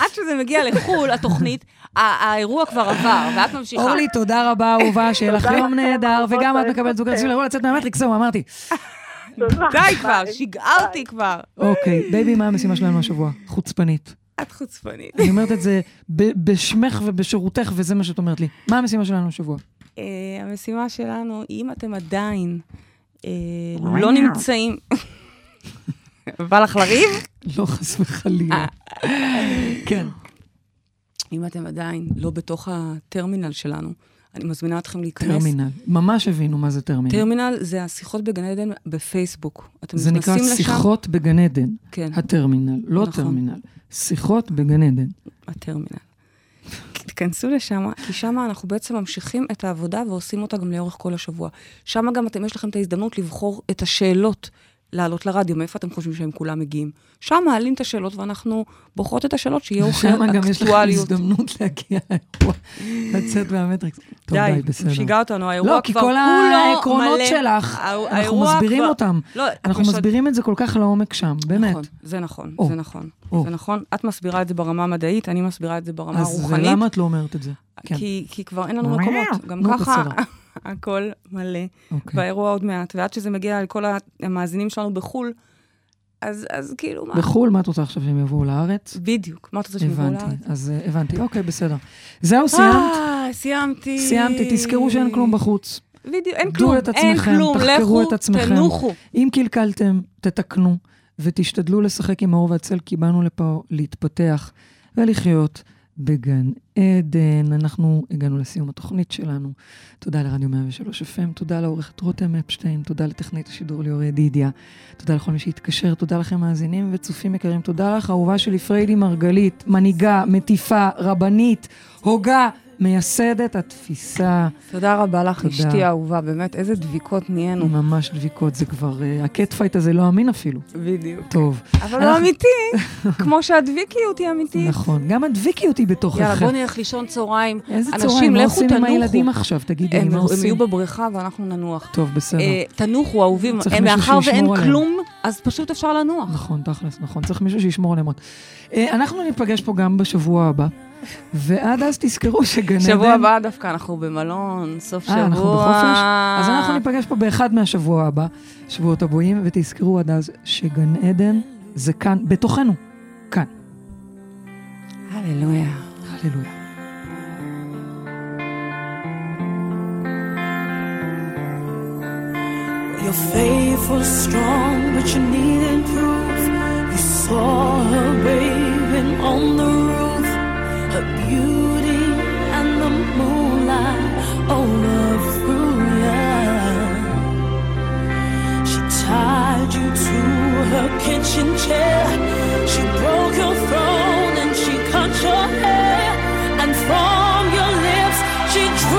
S3: עד שזה מגיע לחו"ל, התוכנית, האירוע כבר עבר, ואת ממשיכה.
S2: אורלי, תודה רבה, אהובה, שיהיה לך יום נהדר, וגם את מקבלת זוג. רצוי לאירוע לצאת מהמטריקס, זהו, אמרתי.
S3: די כבר, אותי כבר.
S2: אוקיי, baby, מה המשימה שלנו השבוע? חוצפנית.
S3: את חוצפנית.
S2: אני אומרת את זה בשמך ובשירותך, וזה מה שאת אומרת לי. מה המשימה שלנו השבוע?
S3: אה, המשימה שלנו, אם אתם עדיין אה, לא נמצאים... בא לך לריב?
S2: לא, חס וחלילה. כן.
S3: אם אתם עדיין לא בתוך הטרמינל שלנו, אני מזמינה אתכם להיכנס.
S2: טרמינל. ממש הבינו מה זה טרמינל.
S3: טרמינל זה השיחות בגן עדן בפייסבוק. אתם
S2: זה נקרא
S3: נכנסים לשם-
S2: שיחות בגן עדן.
S3: כן,
S2: הטרמינל, לא
S3: נכון.
S2: טרמינל. שיחות בגן עדן.
S3: הטרמינל. תיכנסו לשם, כי שם אנחנו בעצם ממשיכים את העבודה ועושים אותה גם לאורך כל השבוע. שם גם אתם, יש לכם את ההזדמנות לבחור את השאלות לעלות לרדיו, מאיפה אתם חושבים שהם כולם מגיעים. שם מעלים את השאלות ואנחנו בוחרות את השאלות שיהיו
S2: שם גם יש לך
S3: אקטואליות.
S2: הזדמנות להגיע לאירוע, לצאת מהמטריקס. טוב, די, בסדר.
S3: שיגע אותנו, האירוע
S2: לא, כי
S3: כבר
S2: כל
S3: כולו
S2: העקרונות
S3: מלא.
S2: שלך,
S3: הא-
S2: אנחנו
S3: האירוע
S2: מסבירים
S3: כבר-
S2: אותם.
S3: לא,
S2: אנחנו מסבירים את זה כל כך לעומק שם, באמת.
S3: נכון, זה נכון, זה נכון. זה נכון. את מסבירה את זה ברמה המדעית, אני מסבירה את זה ברמה
S2: אז
S3: הרוחנית.
S2: למה את לא אומרת את זה? כן.
S3: כי, כי כבר אין לנו מקומות. גם ככה. הכל מלא.
S2: אוקיי.
S3: והאירוע עוד מעט. ועד שזה מגיע לכל המאזינים שלנו בחו"ל, אז, אז כאילו, מה?
S2: בחו"ל, מה את רוצה עכשיו שהם יבואו לארץ?
S3: בדיוק. מה את רוצה שהם יבואו לארץ?
S2: הבנתי, אז אה, הבנתי, אוקיי, בסדר. זהו, סיימת?
S3: אה, סיימתי.
S2: סיימתי, תזכרו שאין כלום בחוץ.
S3: בדיוק, אין כלום,
S2: את
S3: אין
S2: עצמכם,
S3: כלום,
S2: תחקרו
S3: לכו,
S2: את עצמכם.
S3: תנוחו.
S2: אם קלקלתם, תתקנו, ותשתדלו לשחק עם האור והצל, כי באנו לפה להתפתח ולחיות בגן עדן. אנחנו הגענו לסיום התוכנית שלנו. תודה לרדיו 103 FM, תודה לעורכת רותם אפשטיין, תודה לטכנית השידור ליאור ידידיה, תודה לכל מי שהתקשר, תודה לכם מאזינים וצופים יקרים, תודה לך, אהובה שלי פריידי מרגלית, מנהיגה, מטיפה, רבנית, הוגה, מייסדת התפיסה.
S3: תודה רבה לך,
S2: תודה.
S3: אשתי האהובה, באמת, איזה דביקות נהיינו.
S2: ממש דביקות, זה כבר, אה, ה cat fight הזה לא אמין אפילו.
S3: בדיוק.
S2: טוב.
S3: אבל לא
S2: אנחנו-
S3: אמיתי, כמו שהדביקיות היא אמיתית.
S2: נכון, גם הדביקיות היא בתוכך.
S3: יאללה, בוא נלך לישון צהריים.
S2: איזה
S3: אנשים,
S2: צהריים, מה
S3: לכו
S2: עושים עם
S3: תנוחו.
S2: הילדים עכשיו? תגידי,
S3: הם
S2: מה
S3: הם
S2: עושים?
S3: יהיו בבריכה ואנחנו ננוח.
S2: טוב, בסדר.
S3: אה, תנוחו, אהובים. אה, מאחר ואין. כלום, אז פשוט אפשר לנוח.
S2: נכון, תכלס, נכון. צריך מישהו שישמור עליהם אנחנו ניפגש פה גם בשבוע הבא, ועד אז תזכרו שגן עדן...
S3: שבוע הבא דווקא אנחנו במלון, סוף שבוע.
S2: אה, אנחנו בחופש? אז אנחנו ניפגש פה באחד מהשבוע הבא, שבועות הבאים, ותזכרו עד אז שגן עדן זה כאן, בתוכנו, כאן.
S3: הללויה.
S2: הללויה.
S6: Your faith was strong, but you needed proof. You saw her bathing on the her beauty and the moonlight all through you. She tied you to her kitchen chair. She broke your throne and she cut your hair. And from your lips she drew.